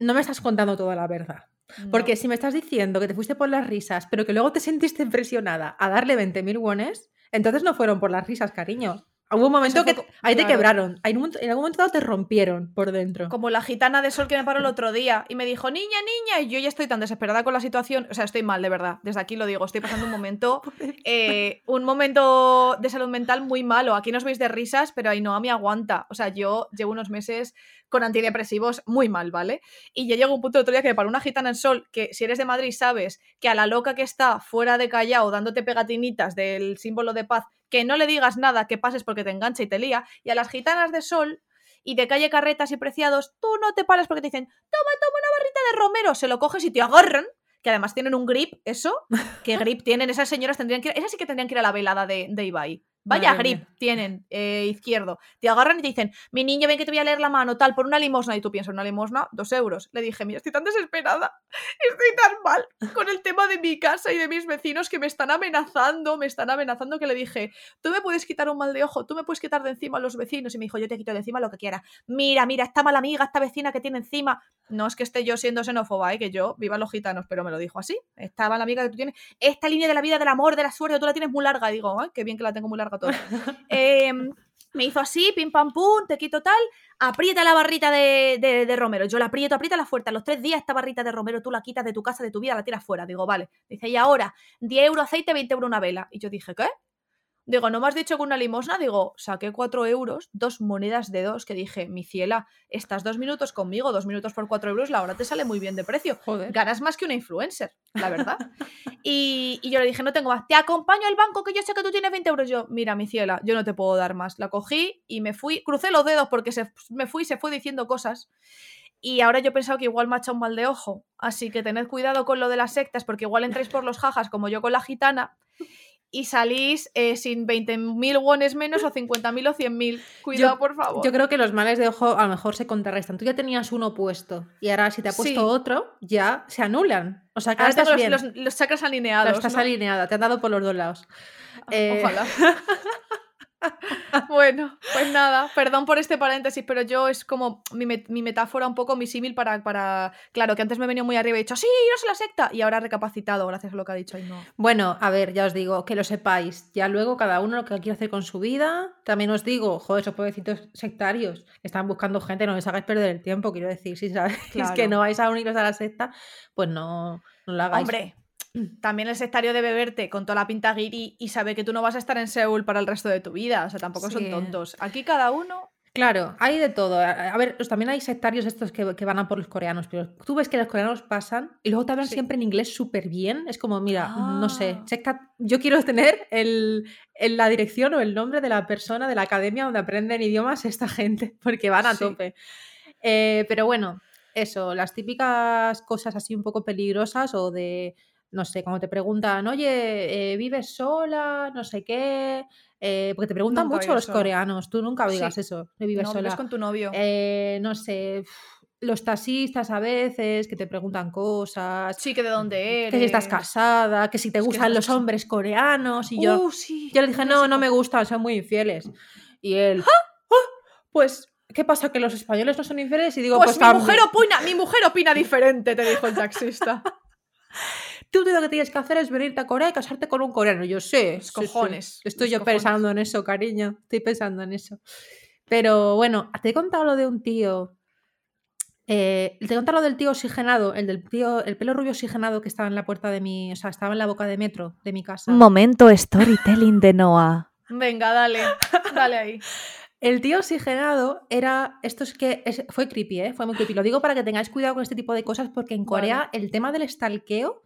no me estás contando toda la verdad. No. Porque si me estás diciendo que te fuiste por las risas, pero que luego te sentiste presionada a darle 20.000 wones, entonces no fueron por las risas, cariño. Hubo un momento que ahí te claro. quebraron. En algún momento te rompieron por dentro. Como la gitana de sol que me paró el otro día y me dijo, niña, niña, y yo ya estoy tan desesperada con la situación, o sea, estoy mal, de verdad, desde aquí lo digo, estoy pasando un momento, eh, un momento de salud mental muy malo. Aquí nos veis de risas, pero ahí no, a mí aguanta. O sea, yo llevo unos meses con antidepresivos muy mal, ¿vale? Y ya llegó un punto el otro día que me paró una gitana en sol, que si eres de Madrid sabes que a la loca que está fuera de Callao dándote pegatinitas del símbolo de paz, que no le digas nada, que pases porque te engancha y te lía, y a las gitanas de sol y de calle Carretas y Preciados, tú no te paras porque te dicen, toma, toma una barrita de romero, se lo coges y te agarran, que además tienen un grip, eso, ¿qué grip tienen? Esas señoras tendrían que ir, esas sí que tendrían que ir a la velada de, de Ibai. Vaya Madre grip mía. tienen, eh, izquierdo. Te agarran y te dicen, mi niño, ven que te voy a leer la mano, tal, por una limosna. Y tú piensas, una limosna, dos euros. Le dije, mira, estoy tan desesperada, estoy tan mal con el tema de mi casa y de mis vecinos que me están amenazando, me están amenazando que le dije, tú me puedes quitar un mal de ojo, tú me puedes quitar de encima a los vecinos. Y me dijo, yo te quito de encima lo que quiera. Mira, mira, esta mala amiga, esta vecina que tiene encima. No es que esté yo siendo xenófoba, ¿eh? que yo viva los gitanos, pero me lo dijo así. Esta mala amiga que tú tienes, esta línea de la vida, del amor, de la suerte, tú la tienes muy larga. Y digo, ay, qué bien que la tengo muy larga Em, me hizo así, pim pam pum, te quito tal, aprieta la barrita de, de- de Romero. Yo la aprieto, aprieta la fuerte. A los tres días esta barrita de Romero tú la quitas de tu casa, de tu vida, la tiras fuera. Digo, vale. Dice, y ahora, 10 euros aceite, 20 euros una vela. Y yo dije, ¿qué? Digo, ¿no me has dicho que una limosna? Digo, saqué 4 euros, dos monedas de dos, que dije, mi ciela, estás dos minutos conmigo, dos minutos por 4 euros, la hora te sale muy bien de precio. Joder. Ganas más que una influencer, la verdad. y, y yo le dije, no tengo más, te acompaño al banco que yo sé que tú tienes 20 euros. Yo, mira, mi ciela, yo no te puedo dar más. La cogí y me fui, crucé los dedos porque se, me fui y se fue diciendo cosas. Y ahora yo he pensado que igual me ha echado un mal de ojo. Así que tened cuidado con lo de las sectas, porque igual entráis por los jajas como yo con la gitana y salís eh, sin 20.000 wones menos o 50.000 o 100.000. Cuidado, Yo- por favor. Yo creo que los males de ojo a lo mejor se contrarrestan. Tú ya tenías uno puesto y ahora si te ha puesto Sí. otro, ya se anulan. O sea, que Ahora ahora estás los, bien. los- los chakras alineados. estás ¿no? alineada, te han dado por los dos lados. Eh, Ojalá. bueno, pues nada, perdón por este paréntesis, pero yo es como mi, met- mi metáfora un poco mi símil para, para. Claro, que antes me he venido muy arriba y he dicho, sí, iros a la secta. Y ahora he recapacitado, gracias a lo que ha dicho no. Bueno, a ver, ya os digo, que lo sepáis. Ya luego cada uno lo que quiere hacer con su vida. También os digo, joder, esos pobrecitos sectarios que están buscando gente, no les hagáis perder el tiempo, quiero decir. Si sabéis que no vais a uniros a la secta, pues no, no lo hagáis. Hombre, también el sectario debe verte con toda la pinta guiri y sabe que tú no vas a estar en Seúl para el resto de tu vida. O sea, tampoco son tontos. Aquí cada uno. Claro, hay de todo. A ver, pues también hay sectarios estos que, que van a por los coreanos, pero tú ves que los coreanos pasan y luego te hablan Sí. siempre en inglés súper bien. Es como, mira, no sé, Ah. secta- yo quiero tener el, el- la dirección o el nombre de la persona de la academia donde aprenden idiomas esta gente, porque van a Sí. tope. Eh, pero bueno, eso, las típicas cosas así un poco peligrosas o de, no sé, cuando te preguntan, oye, eh, ¿vives sola? No sé qué. Eh, porque te preguntan Nunca mucho los sola. coreanos, tú nunca digas Sí. eso, de vives No sola. vives con tu novio. Eh, no sé, los taxistas a veces que te preguntan cosas. Sí, que de dónde eres. Que si estás casada, que si te Es gustan los hombres coreanos. Y yo, Uh, sí, yo le dije, no, no me gustan, son muy infieles. Y él, "Ah, pues, ¿qué pasa? ¿Que los españoles no son infieles? Y digo, Pues, pues, mi mujer opina, mi mujer opina diferente, te dijo el taxista. Tú lo que tienes que hacer es venirte a Corea y casarte con un coreano. Yo sé. Los sí, sí. cojones, Estoy los yo cojones. pensando en eso, cariño. Estoy pensando en eso. Pero bueno, te he contado lo de un tío. eh, te he contado lo del tío oxigenado, el del tío, el pelo rubio oxigenado que estaba en la puerta de mi. O sea, estaba en la boca de metro de mi casa. Momento storytelling de Noah. Venga, dale, dale ahí. El tío oxigenado era. Esto es que. es- fue creepy, ¿eh? Fue muy creepy. Lo digo para que tengáis cuidado con este tipo de cosas porque en Corea el tema del stalkeo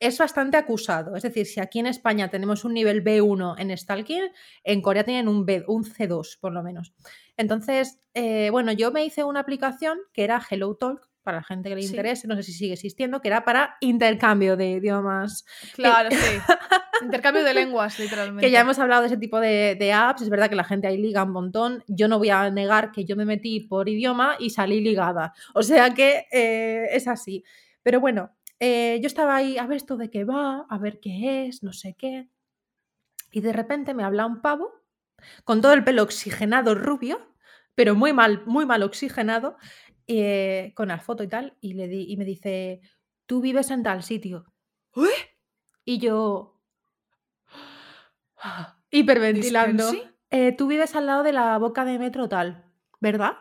es bastante acusado. Es decir, si aquí en España tenemos un nivel B1 en stalking, en Corea tienen un, B, un C2 por lo menos. Entonces, eh, bueno, yo me hice una aplicación que era Hello Talk, para la gente que le Sí. interese, no sé si sigue existiendo, que era para intercambio de idiomas. Claro, sí. Intercambio de lenguas, literalmente. Que ya hemos hablado de ese tipo de, de apps, es verdad que la gente ahí liga un montón. Yo no voy a negar que yo me metí por idioma y salí ligada. O sea que eh, es así. Pero bueno, eh, yo estaba ahí a ver esto de qué va, a ver qué es, no sé qué. Y de repente me habla un pavo con todo el pelo oxigenado rubio, pero muy mal, muy mal oxigenado, eh, con la foto y tal, y, le di, y me dice, tú vives en tal sitio. ¿Eh? Y yo, hiperventilando. "Eh, tú vives al lado de la boca de metro tal, ¿verdad?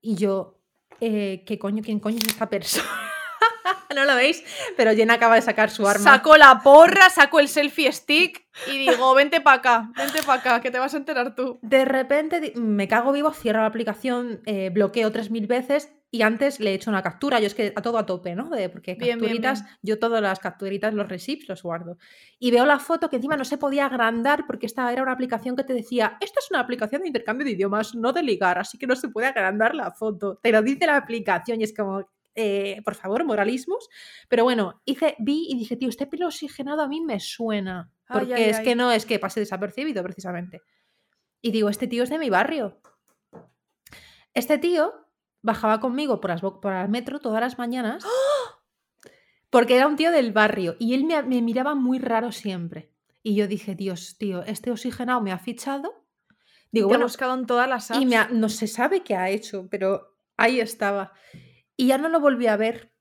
Y yo, "Eh, ¿qué coño, quién coño es esta persona? no lo veis, pero Jen acaba de sacar su arma. Saco la porra, saco el selfie stick y digo, vente para acá, vente para acá, que te vas a enterar tú. De repente me cago vivo, cierro la aplicación, eh, bloqueo 3.000 veces y antes le he hecho una captura. Yo es que a todo a tope, ¿no? De- porque Bien, bien, capturitas, bien. yo todas las capturitas, los receipts los guardo. Y veo la foto que encima no se podía agrandar porque esta era una aplicación que te decía, esta es una aplicación de intercambio de idiomas, no de ligar, así que no se puede agrandar la foto. Te lo dice la aplicación y es como... eh, por favor, moralismos. Pero bueno, hice, vi y dije, tío, este pelo oxigenado a mí me suena. Porque ay, es ay. que no es que pase desapercibido, precisamente. Y digo, este tío es de mi barrio. Este tío bajaba conmigo por, las por el metro todas las mañanas porque era un tío del barrio y él me, me miraba muy raro siempre. Y yo dije, Dios, tío, este oxigenado me ha fichado. Digo, Te bueno, buscado en todas las apps. y me ha- no se sabe qué ha hecho, pero ahí estaba. Y ya no lo volví a ver,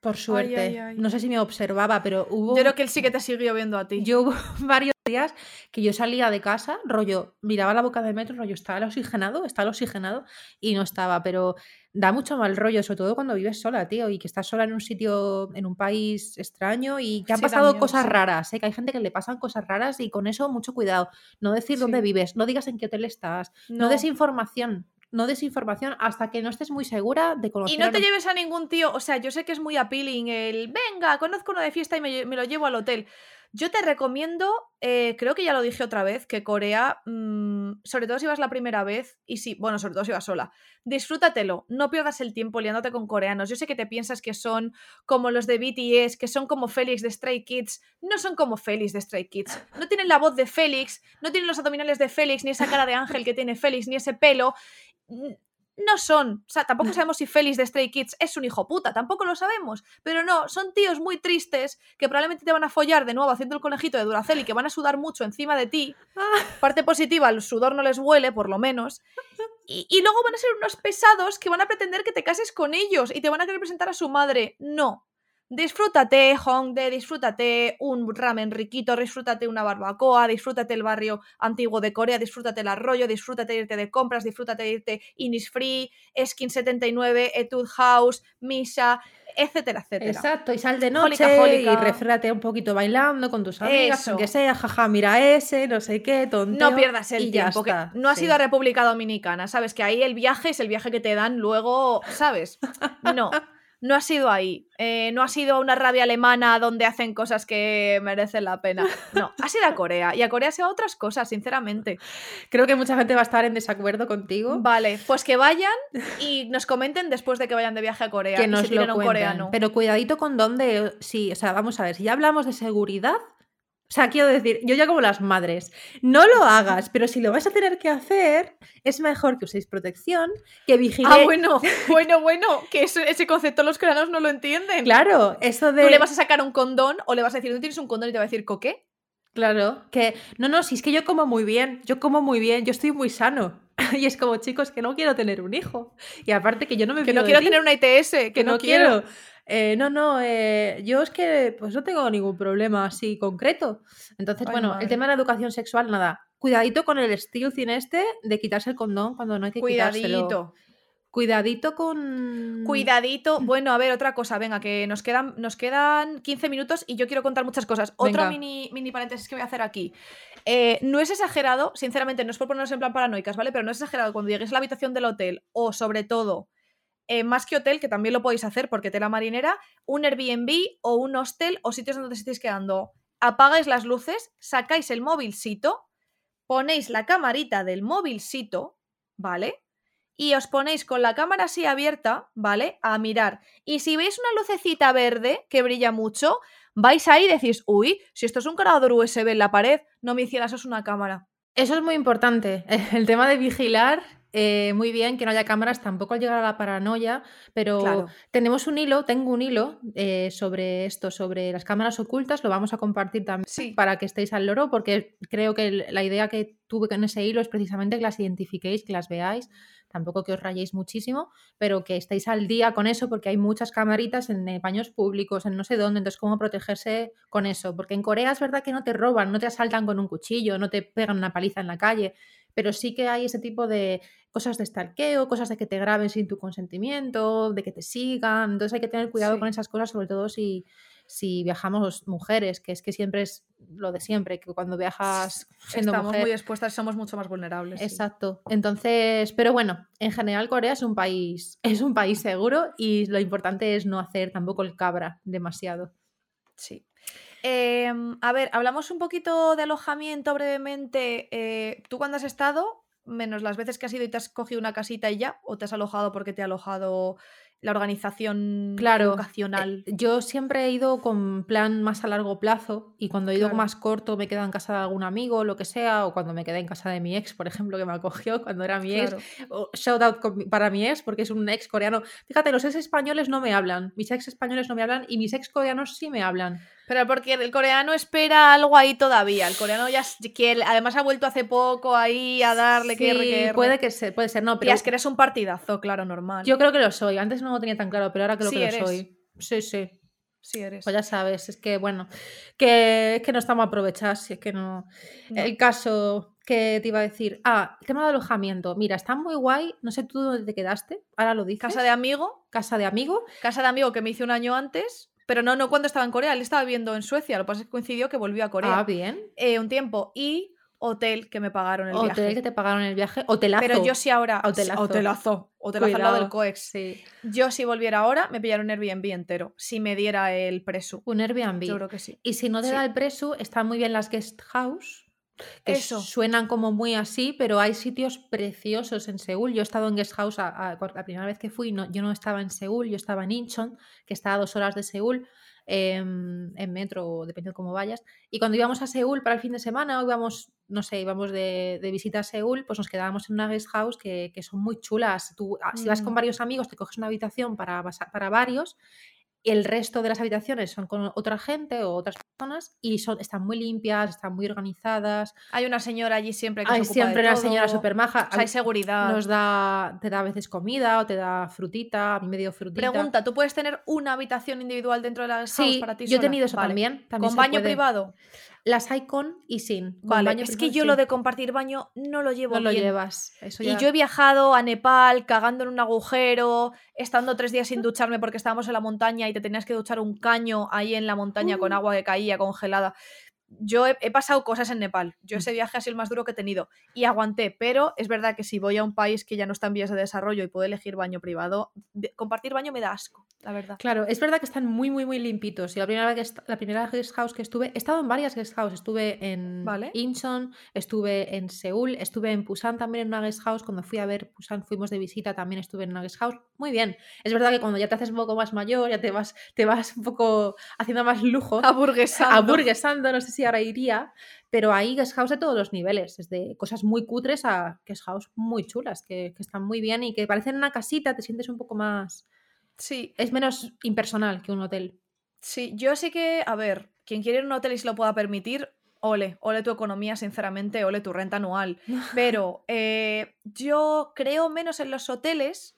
por suerte. ay, ay. No sé si me observaba, pero hubo... Yo creo que él sí que te siguió viendo a ti. Yo hubo varios días que yo salía de casa, rollo, miraba la boca del metro, rollo, ¿estaba el oxigenado? ¿Está el oxigenado? Y no estaba, pero da mucho mal rollo, sobre todo cuando vives sola, tío, y que estás sola en un sitio, en un país extraño y que han Sí, pasado cosas sí. raras, ¿eh? que hay gente que le pasan cosas raras y con eso mucho cuidado. No decir dónde vives, no digas en qué hotel estás, no, des información, no des información hasta que no estés muy segura de conocer Y no te lleves a ningún tío, o sea, yo sé que es muy appealing el, venga, conozco uno de fiesta y me lo llevo al hotel. Yo te recomiendo, eh, creo que ya lo dije otra vez, que Corea, mm, sobre todo si vas la primera vez, y sí, bueno, sobre todo si vas sola, disfrútatelo, no pierdas el tiempo liándote con coreanos. Yo sé que te piensas que son como los de BTS, que son como Félix de Stray Kids, no son como Félix de Stray Kids, no tienen la voz de Félix, no tienen los abdominales de Félix, ni esa cara de ángel que tiene Félix, ni ese pelo. No son, o sea, tampoco sabemos si Félix de Stray Kids es un hijo puta, tampoco lo sabemos, pero no, son tíos muy tristes que probablemente te van a follar de nuevo haciendo el conejito de Duracell y que van a sudar mucho encima de ti. Parte positiva, el sudor no les huele, por lo menos. Y, y luego van a ser unos pesados que van a pretender que te cases con ellos y te van a querer presentar a su madre. No. Disfrútate Hongdae, disfrútate un ramen riquito, disfrútate una barbacoa, disfrútate el barrio antiguo de Corea, disfrútate el arroyo, disfrútate irte de compras, disfrútate irte Innisfree, Skin 79, Etude House, Misa, etcétera, etcétera. Exacto, y sal de noche jólica. y refrate un poquito bailando con tus amigas, aunque sea, jaja, mira ese, no sé qué, tonteo. No pierdas el y ya tiempo. que no has sí. ido a República Dominicana, ¿sabes? Que ahí el viaje es el viaje que te dan luego, ¿sabes? No, no has ido ahí. Eh, no has ido a una radio alemana donde hacen cosas que merecen la pena. No, has ido a Corea. Y a Corea se va a otras cosas, sinceramente. Creo que mucha gente va a estar en desacuerdo contigo. Vale, pues que vayan y nos comenten después de que vayan de viaje a Corea. que y nos se tiren lo a un coreano. Pero cuidadito con dónde. Sí, o sea, vamos a ver, si ya hablamos de seguridad, O sea, quiero decir, yo ya como las madres, no lo hagas, pero si lo vais a tener que hacer, es mejor que uséis protección, que vigiléis. Ah, bueno, bueno, bueno, que ese concepto los coreanos no lo entienden. Claro, eso de. Tú le vas a sacar un condón o le vas a decir, ¿no tienes un condón? Y te va a decir, ¿coqué? Claro, que no, no, si es que yo como muy bien, yo como muy bien, yo estoy muy sano. y es como, chicos, que no quiero tener un hijo. Y aparte que yo no me Que no quiero tener una ITS, que, no, quiero. Eh, no, no, eh, yo es que pues no tengo ningún problema así concreto. Entonces, bueno, el tema de la educación sexual, nada. Cuidadito con el estilo cine este de quitarse el condón cuando no hay que Cuidadito. quitárselo. Cuidadito con. Cuidadito. Bueno, a ver, otra cosa. Venga, que nos quedan, nos quedan 15 minutos y yo quiero contar muchas cosas. Otro mini, mini paréntesis que voy a hacer aquí. Eh, no es exagerado, sinceramente, no es por ponernos en plan paranoicas, ¿vale? Pero no es exagerado cuando llegues a la habitación del hotel o, sobre todo, eh, más que hotel, que también lo podéis hacer porque tela marinera, un Airbnb o un hostel o sitios donde os estéis quedando. Apagáis las luces, sacáis el móvilcito, ponéis la camarita del móvilcito, ¿vale? y os ponéis con la cámara así abierta, ¿vale? A mirar. Y si veis una lucecita verde que brilla mucho, vais ahí y decís, uy, si esto es un cargador USB en la pared, no me hicieras, es una cámara. Eso es muy importante. El tema de vigilar eh, muy bien que no haya cámaras, tampoco al llegar a la paranoia, pero tenemos un hilo, tengo un hilo eh, sobre esto, sobre las cámaras ocultas, lo vamos a compartir también para que estéis al loro, porque creo que la idea que tuve con ese hilo es precisamente que las identifiquéis, que las veáis, tampoco que os rayéis muchísimo, pero que estéis al día con eso, porque hay muchas camaritas en eh, baños públicos, en no sé dónde, entonces cómo protegerse con eso, porque en Corea es verdad que no te roban, no te asaltan con un cuchillo, no te pegan una paliza en la calle, pero sí que hay ese tipo de cosas de stalkeo, cosas de que te graben sin tu consentimiento, de que te sigan. Entonces hay que tener cuidado con esas cosas, sobre todo si, si viajamos mujeres, que es que siempre es lo de siempre, que cuando viajas siendo Estamos muy expuestas, somos mucho más vulnerables. Exacto. Entonces, pero bueno, en general Corea es un país, es un país seguro y lo importante es no hacer tampoco el cabra demasiado. Sí. Em, a ver, hablamos un poquito de alojamiento brevemente. Eh, ¿Tú cuándo has estado? Menos las veces que has ido y te has cogido una casita y ya, o te has alojado porque te ha alojado la organización claro, educacional. Eh, yo siempre he ido con plan más a largo plazo y cuando he ido más corto me quedado en casa de algún amigo, lo que sea, o cuando me quedé en casa de mi ex, por ejemplo, que me acogió cuando era mi ex. shout out para mi ex porque es un ex coreano. Fíjate, los ex españoles no me hablan, mis ex españoles no me hablan y mis ex coreanos sí me hablan. Pero porque el coreano espera algo ahí todavía. El coreano ya además ha vuelto hace poco ahí a darle que puede que ser, puede ser, no, pero es que eres un partidazo, claro, normal. Yo creo que lo soy. Antes no lo tenía tan claro, pero ahora creo que lo soy. Sí, sí. Sí eres. Pues ya sabes, es que bueno, que, que no estamos aprovechados, si es que no. El caso que te iba a decir, ah, el tema de alojamiento. Mira, está muy guay, no sé tú dónde te quedaste, ahora lo dices. Casa de amigo. Casa de amigo. Casa de amigo que me hice un año antes. Pero no, no cuando estaba en Corea, él estaba viviendo en Suecia, lo que pasa es que coincidió que volvió a Corea. Ah, bien. Eh, un tiempo. Y hotel que me pagaron el viaje. Hotel que te pagaron el viaje. Hotelazo. Pero yo sí ahora. Hotelazo. Hotelazo. Hotelazo al lado del COEX. Sí. Yo si volviera ahora, me pillaron un Airbnb entero. Si me diera el presu. Un Airbnb. Yo creo que sí. Y si no te da el presu, están muy bien las guest house. Eso. suenan como muy así, pero hay sitios preciosos en Seúl. Yo he estado en guest house la primera vez que fui, no, yo no estaba en Seúl, yo estaba en Incheon, que está a dos horas de Seúl en metro, dependiendo de cómo vayas. Y cuando íbamos a Seúl para el fin de semana, o íbamos, no sé, íbamos de, visita a Seúl, pues nos quedábamos en una guest house que, son muy chulas. Tú, ah, si vas con mm. varios amigos, te coges una habitación para, para varios el resto de las habitaciones son con otra gente o otras y son, están muy limpias, están muy organizadas. Hay una señora allí siempre que Hay se ocupa siempre una señora súper maja. hay seguridad. Nos da, te da a veces comida o te da frutita, a mí me dio frutita. Pregunta, ¿tú puedes tener una habitación individual dentro de la sí, para ti yo he tenido eso también, ¿Con baño privado? Las hay con y sin. vale, es que yo lo de compartir baño no lo llevo no lo llevas. Y yo he viajado a Nepal cagando en un agujero, estando tres días sin ducharme porque estábamos en la montaña y te tenías que duchar un caño ahí en la montaña con agua que caía congelada yo he, pasado cosas en Nepal. Yo mm. ese viaje ha sido el más duro que he tenido y aguanté, pero es verdad que si voy a un país que ya no está en vías de desarrollo y puedo elegir baño privado, compartir baño me da asco, la verdad. Claro, es verdad que están muy, muy, muy limpitos. Y la primera, vez la primera guest house que estuve, he estado en varias guest house. Estuve en ¿Vale? Incheon, estuve en Seúl, estuve en Busan también en una guest house. Cuando fui a ver Busan, fuimos de visita, también estuve en una guest house. Muy bien. Es verdad que cuando ya te haces un poco más mayor, ya te vas, te vas un poco haciendo más lujo. Aburguesando. Aburguesando, no sé si si ahora iría, pero hay guest house de todos los niveles, desde cosas muy cutres a guest house muy chulas, que, que están muy bien y que parecen una casita, te sientes un poco más... Sí, Es menos impersonal que un hotel. sí, yo sé que, a ver, quien quiere ir a un hotel y se lo pueda permitir, ole, ole tu economía, sinceramente, ole tu renta anual. Pero eh, yo creo menos en los hoteles.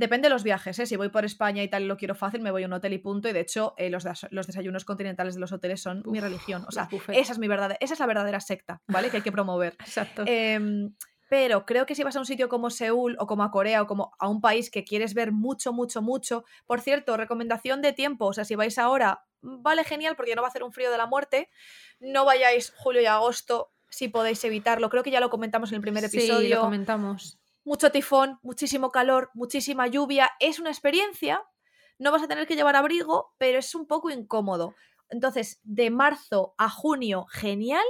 Depende de los viajes, ¿eh? Si voy por España y tal y lo quiero fácil, me voy a un hotel y punto. Y de hecho, eh, los, des- los desayunos continentales de los hoteles son mi religión. O sea, esa es mi verdad, esa es la verdadera secta, ¿vale? Que hay que promover. Exacto. Em, pero creo que si vas a un sitio como Seúl o como a Corea o como a un país que quieres ver mucho, mucho, mucho. Por cierto, recomendación de tiempo. O sea, si vais ahora, vale genial porque no va a hacer un frío de la muerte. No vayáis julio y agosto si podéis evitarlo. Creo que ya lo comentamos en el primer Sí, lo episodio. comentamos. Mucho tifón, muchísimo calor, muchísima lluvia. Es una experiencia. No vas a tener que llevar abrigo, pero es un poco incómodo. Entonces, de marzo a junio, genial.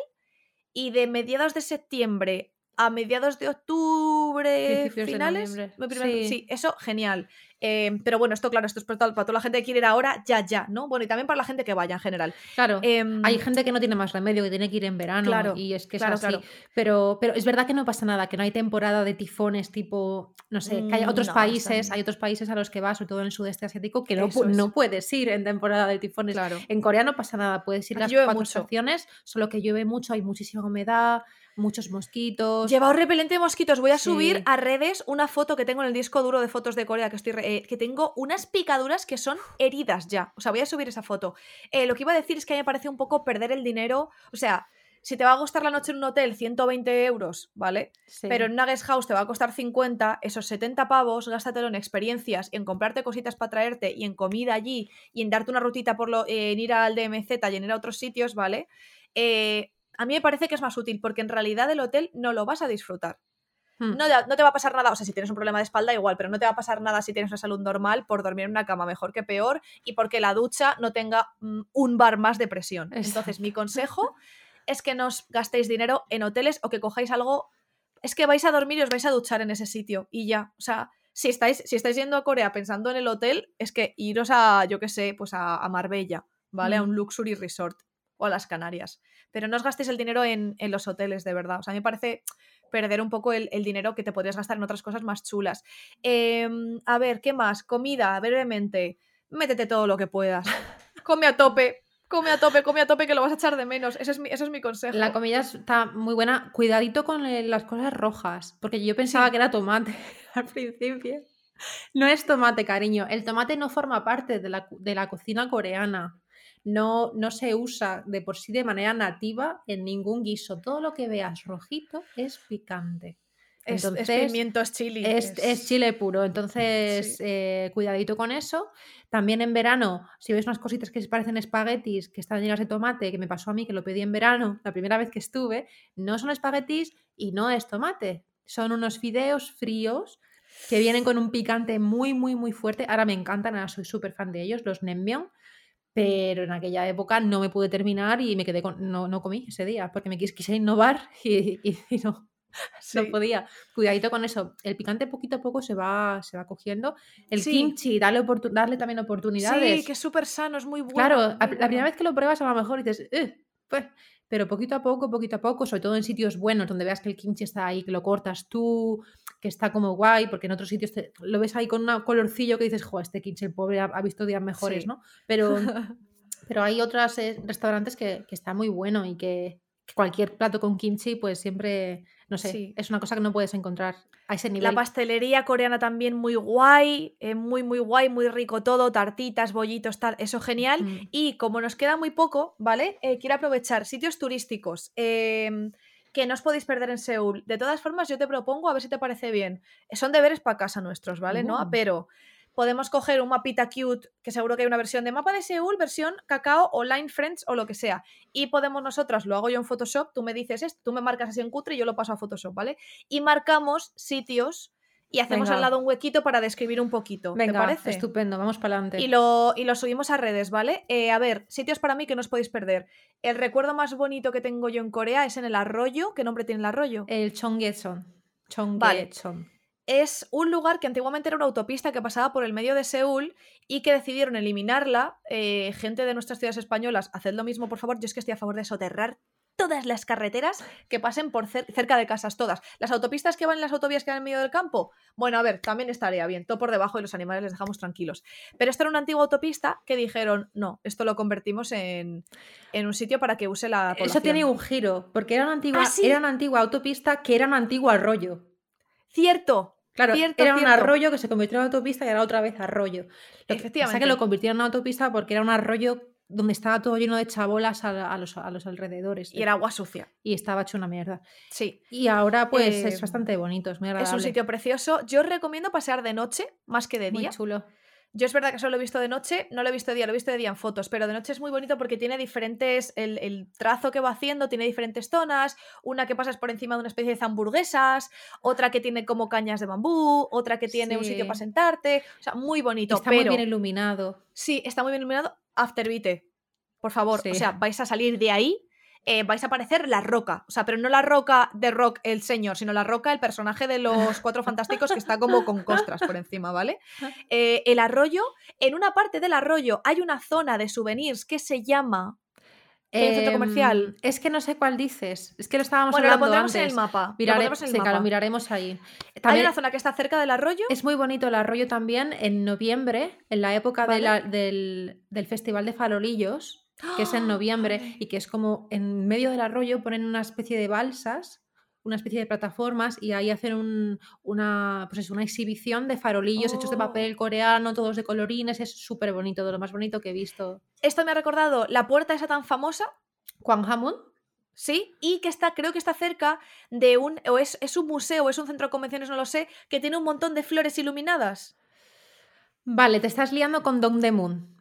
Y de mediados de septiembre a mediados de octubre, de finales. primer- Sí. sí, eso, genial. Eh, pero bueno, esto, claro, esto es para toda, para toda la gente que quiere ir ahora, ya, ya, ¿no? Bueno, y también para la gente que vaya en general. Claro. Em, Hay gente que no tiene más remedio, que tiene que ir en verano Claro, y es que es claro, así. claro. Pero, pero es verdad que no pasa nada, que no hay temporada de tifones tipo, no sé, que hay Mm, otros no, países, hay otros países a los que vas, sobre todo en el sudeste asiático, que no, Eso pu- es. no puedes ir en temporada de tifones. Claro. En Corea no pasa nada, puedes ir Aquí las cuatro mucho. estaciones, solo que llueve mucho, hay muchísima humedad, muchos mosquitos. Llevaos repelente de mosquitos. Voy a subir a redes una foto que tengo en el disco duro de fotos de Corea que estoy re- eh, que tengo unas picaduras que son heridas ya. O sea, voy a subir esa foto. Eh, lo que iba a decir es que a mí me parece un poco perder el dinero. O sea, si te va a costar la noche en un hotel 120 euros, ¿vale? Sí. Pero en una guest house te va a costar 50, esos 70 pavos, gástatelo en experiencias, en comprarte cositas para traerte y en comida allí y en darte una rutita por lo, eh, en ir al DMZ y en ir a otros sitios, ¿vale? Eh, a mí me parece que es más útil porque en realidad el hotel no lo vas a disfrutar. Hmm. No, te- no te va a pasar nada, o sea, si tienes un problema de espalda igual, pero no te va a pasar nada si tienes una salud normal por dormir en una cama mejor que peor y porque la ducha no tenga mm, un bar más de presión. Entonces, mi consejo es que no os gastéis dinero en hoteles o que cojáis algo. Es que vais a dormir y os vais a duchar en ese sitio y ya. O sea, si estáis, si estáis yendo a Corea pensando en el hotel, es que iros a, yo qué sé, pues a, a Marbella, ¿vale? A Mm. un luxury resort o a las Canarias. Pero no os gastéis el dinero en, en los hoteles, de verdad. O sea, a mí me parece perder un poco el, el dinero que te podrías gastar en otras cosas más chulas. Em, a ver, ¿qué más? Comida, brevemente. Métete todo lo que puedas. Come a tope, come a tope, come a tope, que lo vas a echar de menos. Ese es mi, ese es mi consejo. La comida está muy buena. Cuidadito con eh, las cosas rojas, porque yo pensaba Sí. que era tomate al principio. No es tomate, cariño. El tomate no forma parte de la, de la cocina coreana. No, no se usa de por sí de manera nativa en ningún guiso. Todo lo que veas rojito es picante. es, es Entonces, pimiento, es chili. Es, es chile puro, entonces Sí. eh, cuidadito con eso. También en verano, si ves unas cositas que se parecen espaguetis, que están llenas de tomate, que me pasó a mí, que lo pedí en verano, la primera vez que estuve, no son espaguetis y no es tomate. Son unos fideos fríos que vienen con un picante muy, muy, muy fuerte. Ahora me encantan, ahora soy súper fan de ellos, los Naengmyeon. Pero en aquella época no me pude terminar y me quedé con. No, no comí ese día porque me quis- quise innovar y, y- y no, no podía. Cuidadito con eso. El picante poquito a poco se va, se va cogiendo. El Sí. kimchi, darle, darle también oportunidades. Sí, que es súper sano, es muy bueno. claro, muy la primera vez que lo pruebas a lo mejor dices, "Eh", pues, pero poquito a poco, poquito a poco, sobre todo en sitios buenos donde veas que el kimchi está ahí, que lo cortas tú, que está como guay, porque en otros sitios te- lo ves ahí con un colorcillo que dices, jo, este kimchi, el pobre ha, ha visto días mejores, Sí. ¿no? Pero, pero hay otros eh, restaurantes que, que está muy bueno y que, que cualquier plato con kimchi, pues siempre, no sé, Sí. es una cosa que no puedes encontrar a ese La nivel. pastelería coreana también muy guay, eh, muy, muy guay, muy rico todo, tartitas, bollitos, tal, eso genial. Mm. Y como nos queda muy poco, ¿vale? Eh, quiero aprovechar sitios turísticos em, que no os podéis perder en Seúl. De todas formas, yo te propongo, a ver si te parece bien. Son deberes para casa nuestros, ¿vale? ¿No? Uh. Pero podemos coger un mapita cute, que seguro que hay una versión de mapa de Seúl, versión cacao o Line Friends o lo que sea. Y podemos nosotras, lo hago yo en Photoshop, tú me dices esto, tú me marcas así en cutre y yo lo paso a Photoshop, ¿vale? Y marcamos sitios y hacemos Venga. al lado un huequito para describir un poquito. ¿Te Venga, parece? estupendo, vamos para adelante. Y lo, y lo subimos a redes, ¿vale? Eh, a ver, sitios para mí que no os podéis perder. El recuerdo más bonito que tengo yo en Corea es en el arroyo. ¿Qué nombre tiene el arroyo? El Chongyecheon. Vale. Es un lugar que antiguamente era una autopista que pasaba por el medio de Seúl y que decidieron eliminarla. Eh, gente de nuestras ciudades españolas, haced lo mismo, por favor. Yo es que estoy a favor de soterrar todas las carreteras que pasen por cerca de casas, todas. Las autopistas que van en las autovías que van en medio del campo, bueno, a ver, también estaría bien, todo por debajo y los animales les dejamos tranquilos. Pero esto era una antigua autopista que dijeron, no, esto lo convertimos en, un sitio para que use la población. Eso tiene un giro, porque era una antigua, ¿Ah, era una antigua autopista que era un antiguo arroyo. Cierto, Claro, era un arroyo que se convirtió en autopista y era otra vez arroyo. Efectivamente. O sea que lo convirtieron en autopista porque era un arroyo donde estaba todo lleno de chabolas a, los, alrededores. Y era agua sucia. Y estaba hecho una mierda. Sí. Y ahora pues es eh, bastante bonito, es muy agradable. Es un sitio precioso. Yo os recomiendo pasear de noche más que de día. Muy chulo. Yo es verdad que solo lo he visto de noche, no lo he visto de día, lo he visto de día en fotos, pero de noche es muy bonito porque tiene diferentes, el, trazo que va haciendo tiene diferentes zonas, una que pasas por encima de una especie de hamburguesas, otra que tiene como cañas de bambú, otra que tiene un sitio para sentarte, o sea, muy bonito. Está muy bien iluminado. Sí, está muy bien iluminado. Afterbite, por favor, o sea, vais a salir de ahí eh, vais a aparecer la roca. O sea, pero no la roca de Rock el señor, sino la roca, el personaje de los cuatro fantásticos que está como con costras por encima, ¿vale? Eh, el arroyo, en una parte del arroyo hay una zona de souvenirs que se llama. centro comercial. Em, es que no sé cuál dices. Es que lo estábamos bueno, hablando lo pondremos en el mapa. lo miraremos ahí. hay una zona que está cerca del arroyo. Es muy bonito el arroyo también en noviembre, en la época del, del Festival de Farolillos que es en noviembre y que es como en medio del arroyo ponen una especie de balsas, una especie de plataformas y ahí hacen una, pues una exhibición de farolillos hechos de oh. papel coreano, todos de colorines, es súper bonito, de lo más bonito que he visto. Esto me ha recordado la puerta esa tan famosa. Kwanghwamun. Sí, y que está, creo que está cerca de un, o es, es un museo, o es un centro de convenciones, no lo sé, que tiene un montón de flores iluminadas. Vale, te estás liando con Dongdaemun.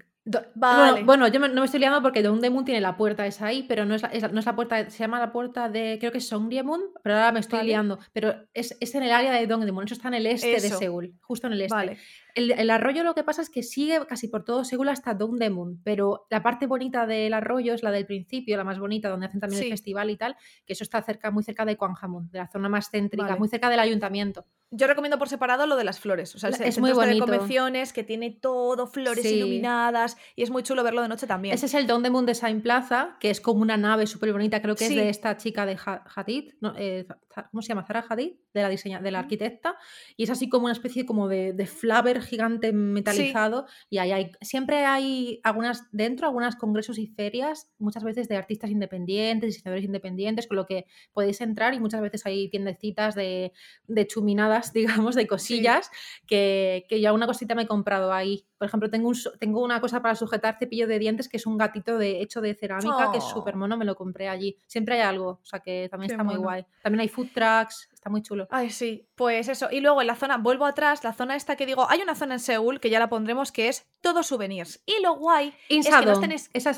Vale. Bueno, yo no me estoy liando porque Moon tiene la puerta esa ahí, pero no es, la, no es la puerta, se llama la puerta de, creo que es Moon, pero ahora me estoy liando. Pero es, es, en el área de Dongdaemun, eso está en el este de Seúl, justo en el este. Vale. El, arroyo lo que pasa es que sigue casi por todo Seúl hasta Dongdaemun, pero la parte bonita del arroyo es la del principio, la más bonita, donde hacen también el festival y tal, que eso está cerca, muy cerca de Kwanghwamun, de la zona más céntrica, muy cerca del ayuntamiento. Yo recomiendo por separado lo de las flores. O sea, es muy bonito. de convenciones que tiene todo flores iluminadas y es muy chulo verlo de noche también. Ese es el Don de Moon Design Plaza, que es como una nave súper bonita, creo que es de esta chica de Hadid, eh, ¿cómo se llama? Zara Hadid, de la, diseña, de la arquitecta, y es así como una especie como de, de flaver gigante metalizado y ahí hay, siempre hay algunas, dentro algunas congresos y ferias, muchas veces de artistas independientes, diseñadores independientes, con lo que podéis entrar y muchas veces hay tiendecitas de, de chuminadas digamos, de cosillas que, que yo una cosita me he comprado ahí. Por ejemplo, tengo, un, tengo una cosa para sujetar cepillo de dientes que es un gatito de, hecho de cerámica que es súper mono, me lo compré allí. Siempre hay algo, o sea que también está muy guay. También hay food trucks, está muy chulo. Ay, sí, pues eso. Y luego en la zona, vuelvo atrás, la zona esta que digo, hay una zona en Seúl que ya la pondremos que es todo souvenirs. Y lo guay es que no tenéis... Esa es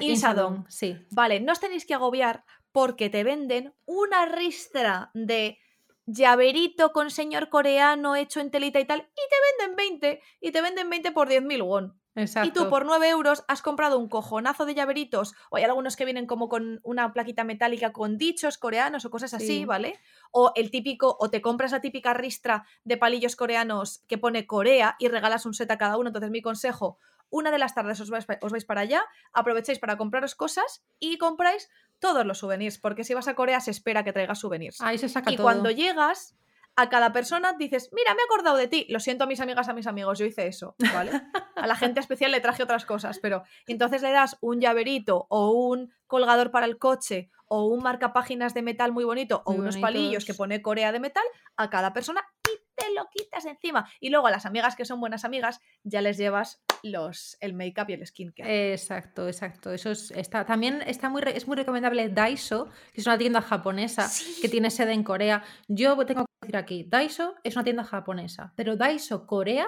sí. Vale, no os tenéis que agobiar porque te venden una ristra de llaverito con señor coreano hecho en telita y tal, y te venden 20, y te venden 20 por 10.000 won. Exacto. Y tú por 9 euros has comprado un cojonazo de llaveritos, o hay algunos que vienen como con una plaquita metálica con dichos coreanos o cosas así, ¿vale? O el típico, o te compras la típica ristra de palillos coreanos que pone Corea y regalas un set a cada uno. Entonces mi consejo, una de las tardes os vais, os vais para allá, aprovecháis para compraros cosas y compráis todos los souvenirs, porque si vas a Corea se espera que traigas souvenirs. Ahí se saca y cuando llegas, a cada persona dices, mira, me he acordado de ti. Lo siento a mis amigas, a mis amigos, yo hice eso, ¿vale? A la gente especial le traje otras cosas, pero entonces le das un llaverito o un colgador para el coche o un marcapáginas de metal muy bonito o unos palillos que pone Corea de metal a cada persona te lo quitas encima. Y luego a las amigas que son buenas amigas, ya les llevas los, el make-up y el skincare. Exacto, exacto. Eso es, está, también está muy, es muy recomendable Daiso, que es una tienda japonesa que tiene sede en Corea. Yo tengo que decir aquí, Daiso es una tienda japonesa, pero Daiso Corea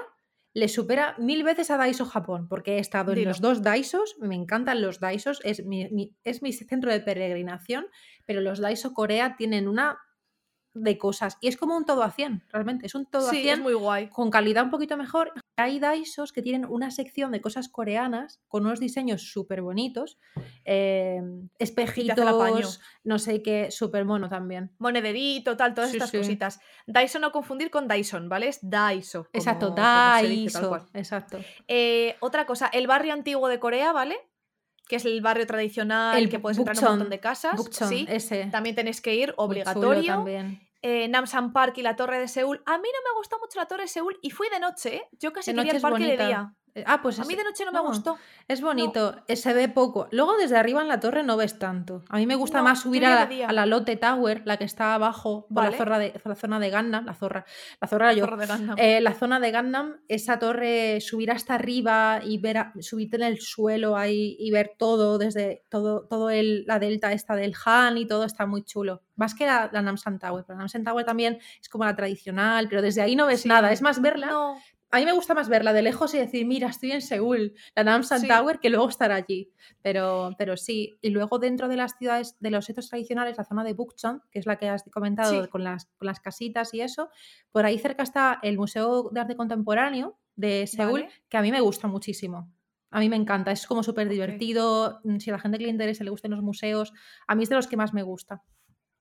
le supera mil veces a Daiso Japón, porque he estado en los dos Daisos, me encantan los Daisos, es mi, es mi centro de peregrinación, pero los Daiso Corea tienen una de cosas. Y es como un todo a 100, realmente. Es un todo a 100 muy guay. con calidad un poquito mejor. hay Daisos que tienen una sección de cosas coreanas con unos diseños súper bonitos, eh, espejitos, no sé qué, súper mono también. Monederito, tal, todas estas cositas. Dyson no confundir con Dyson, ¿vale? Es Daiso. Exacto, Daiso. Exacto. Eh, otra cosa, el barrio antiguo de Corea, ¿vale? Que es el barrio tradicional, el que puedes entrar en un montón de casas. ¿sí? ese. También tenéis que ir, obligatorio. También eh, Namsan Park y la Torre de Seúl. A mí no me gustó mucho la Torre de Seúl y fui de noche. ¿eh? Yo casi quería el parque de día. Eh, ah, pues a mí de noche no, me gustó. Es bonito, se ve poco. Luego desde arriba en la torre no ves tanto. A mí me gusta más subir a la, a la, Lotte Tower, la que está abajo, por, la, zona de, la zona de Gandam, la zorra, la zorra yo. Eh, la zona de Gandam, esa torre, subir hasta arriba y ver, subirte en el suelo ahí y ver todo desde todo, todo el, la delta esta del Han y todo está muy chulo. Más que la, Namsan Tower, pero la Namsan Tower también es como la tradicional, pero desde ahí no ves nada. Es más verla a mí me gusta más verla de lejos y decir, mira, estoy en Seúl, la Namsan Tower, que luego estar allí. Pero, pero sí, y luego dentro de las ciudades, de los setos tradicionales, la zona de Bukchon, que es la que has comentado con, las, con las casitas y eso, por ahí cerca está el Museo de Arte Contemporáneo de Seúl, que a mí me gusta muchísimo. A mí me encanta, es como súper divertido. Si a la gente que le interesa le gustan los museos, a mí es de los que más me gusta.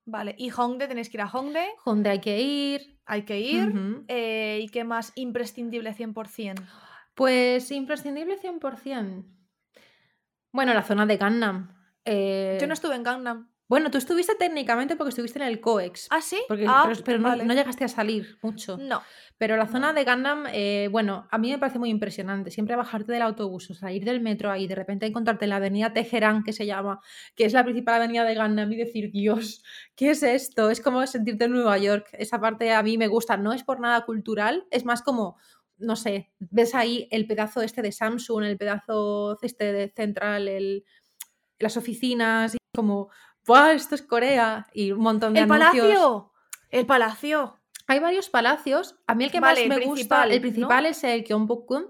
Vale, y Hongdae, tenéis que ir a Hongdae. Hongdae hay que ir. Hay que ir. Eh, ¿Y qué más? Imprescindible 100%. Pues imprescindible 100%. Bueno, la zona de Gangnam. Yo no eh, estuve en Gangnam. Bueno, tú estuviste técnicamente porque estuviste en el COEX. ¿Ah, sí? Ah, pero, no, llegaste a salir mucho. No. Pero la zona de Gandam, eh, bueno, a mí me parece muy impresionante. Siempre bajarte del autobús, o salir del metro ahí, de repente encontrarte en la avenida Teherán, que se llama, que es la principal avenida de Gandam, y decir, Dios, ¿qué es esto? Es como sentirte en Nueva York. Esa parte a mí me gusta. No es por nada cultural, es más como no sé, ves ahí el pedazo este de Samsung, el pedazo este de central, el, las oficinas, y como ¡buah! Esto es Corea y un montón de ¡El palacio! ¡El palacio! Hay varios palacios. A mí el que más me gusta, el principal es el Gyeongbokgung.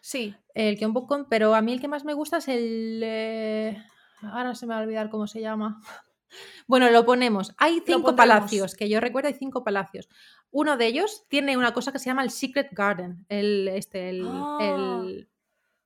Sí. El Gyeongbokgung, pero a mí el que más me gusta es el... Eh, ahora se me va a olvidar cómo se llama. Bueno, lo ponemos. Hay cinco palacios, que yo recuerdo hay cinco palacios. Uno de ellos tiene una cosa que se llama el Secret Garden. El, este, el ah.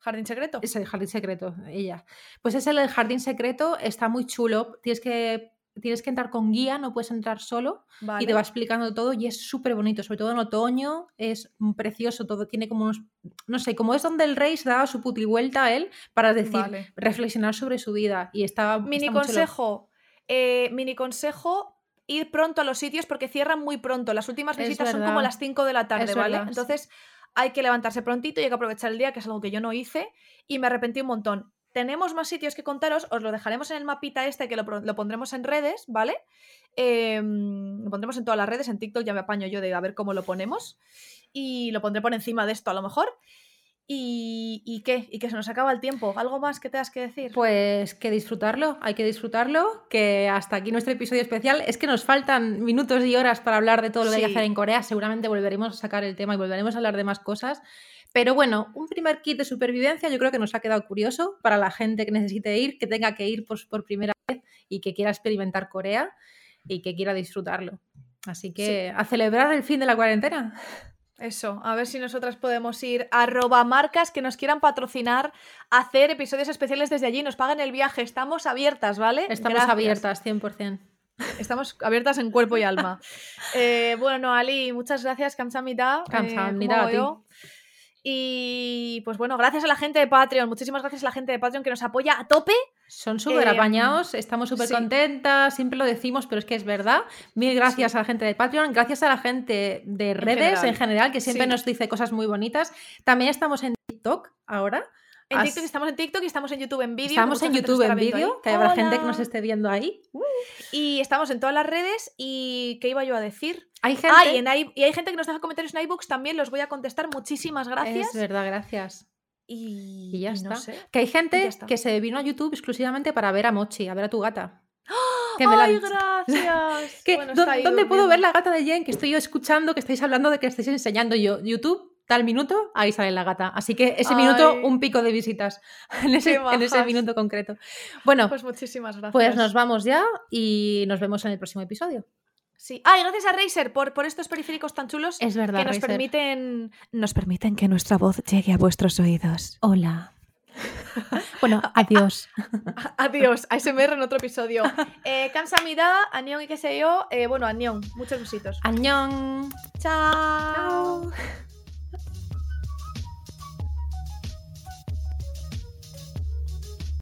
¿Jardín secreto? Es el jardín secreto, ella. Pues es el jardín secreto, está muy chulo. Tienes que, tienes que entrar con guía, no puedes entrar solo. Y te va explicando todo y es súper bonito, sobre todo en otoño. Es precioso todo. Tiene como unos. No sé, como es donde el rey se daba su puti vuelta a él para decir, reflexionar sobre su vida. Y estaba. Mini consejo. Eh, mini consejo ir pronto a los sitios porque cierran muy pronto. Las últimas visitas son como las 5 de la tarde, ¿vale? Entonces hay que levantarse prontito y hay que aprovechar el día, que es algo que yo no hice y me arrepentí un montón. Tenemos más sitios que contaros, os lo dejaremos en el mapita este que lo, pondremos en redes, ¿vale? Em, lo pondremos en todas las redes, en TikTok ya me apaño yo de a ver cómo lo ponemos y lo pondré por encima de esto a lo mejor. ¿Y, qué? ¿Y que se nos acaba el tiempo? ¿Algo más que tengas que decir? Pues que disfrutarlo, hay que disfrutarlo, que hasta aquí nuestro episodio especial. Es que nos faltan minutos y horas para hablar de todo lo que hay que hacer en Corea. Seguramente volveremos a sacar el tema y volveremos a hablar de más cosas. Pero bueno, un primer kit de supervivencia yo creo que nos ha quedado curioso para la gente que necesite ir, que tenga que ir por, por primera vez y que quiera experimentar Corea y que quiera disfrutarlo. Así que a celebrar el fin de la cuarentena. Eso, a ver si nosotras podemos ir a arroba marcas que nos quieran patrocinar, hacer episodios especiales desde allí, nos paguen el viaje. Estamos abiertas, ¿vale? Estamos abiertas, 100%. Estamos abiertas en cuerpo y alma. eh, bueno, Ali, muchas gracias, Kamsamida. Kamsamida, eh, y pues bueno, gracias a la gente de Patreon, muchísimas gracias a la gente de Patreon que nos apoya a tope. Son súper em, apañados, estamos súper contentas, siempre lo decimos, pero es que es verdad. Mil gracias a la gente de Patreon, gracias a la gente de redes en general, que siempre nos dice cosas muy bonitas. También estamos en TikTok ahora. En TikTok estamos en TikTok y estamos en YouTube en vídeo. Estamos en YouTube en vídeo, que habrá gente que nos esté viendo ahí. Y estamos en todas las redes. ¿Y qué iba yo a decir? Hay gente... y, hay gente que nos deja comentarios en iBooks también, los voy a contestar. Muchísimas gracias. Es verdad, gracias. Y, ya está. Que hay gente que se vino a YouTube exclusivamente para ver a Mochi, a ver a tu gata. ¡Ay, gracias! ¿Dónde puedo ver la gata de Jen? Que estoy yo escuchando, que estáis hablando de que estáis enseñando yo. YouTube, tal minuto, ahí sale la gata. Así que ese minuto, un pico de visitas en ese, en ese, minuto concreto. Bueno, pues muchísimas gracias. Pues nos vamos ya y nos vemos en el próximo episodio. Sí. Ah, y gracias a Razer por, por estos periféricos tan chulos Es verdad, que nos Razer. permiten, nos permiten que nuestra voz llegue a vuestros oídos. Hola. bueno, adiós. Adiós, ASMR en otro episodio. Eh, Kamsamida, Anión y qué sé yo. Eh, bueno, Anión, muchos besitos. Añón. Chao.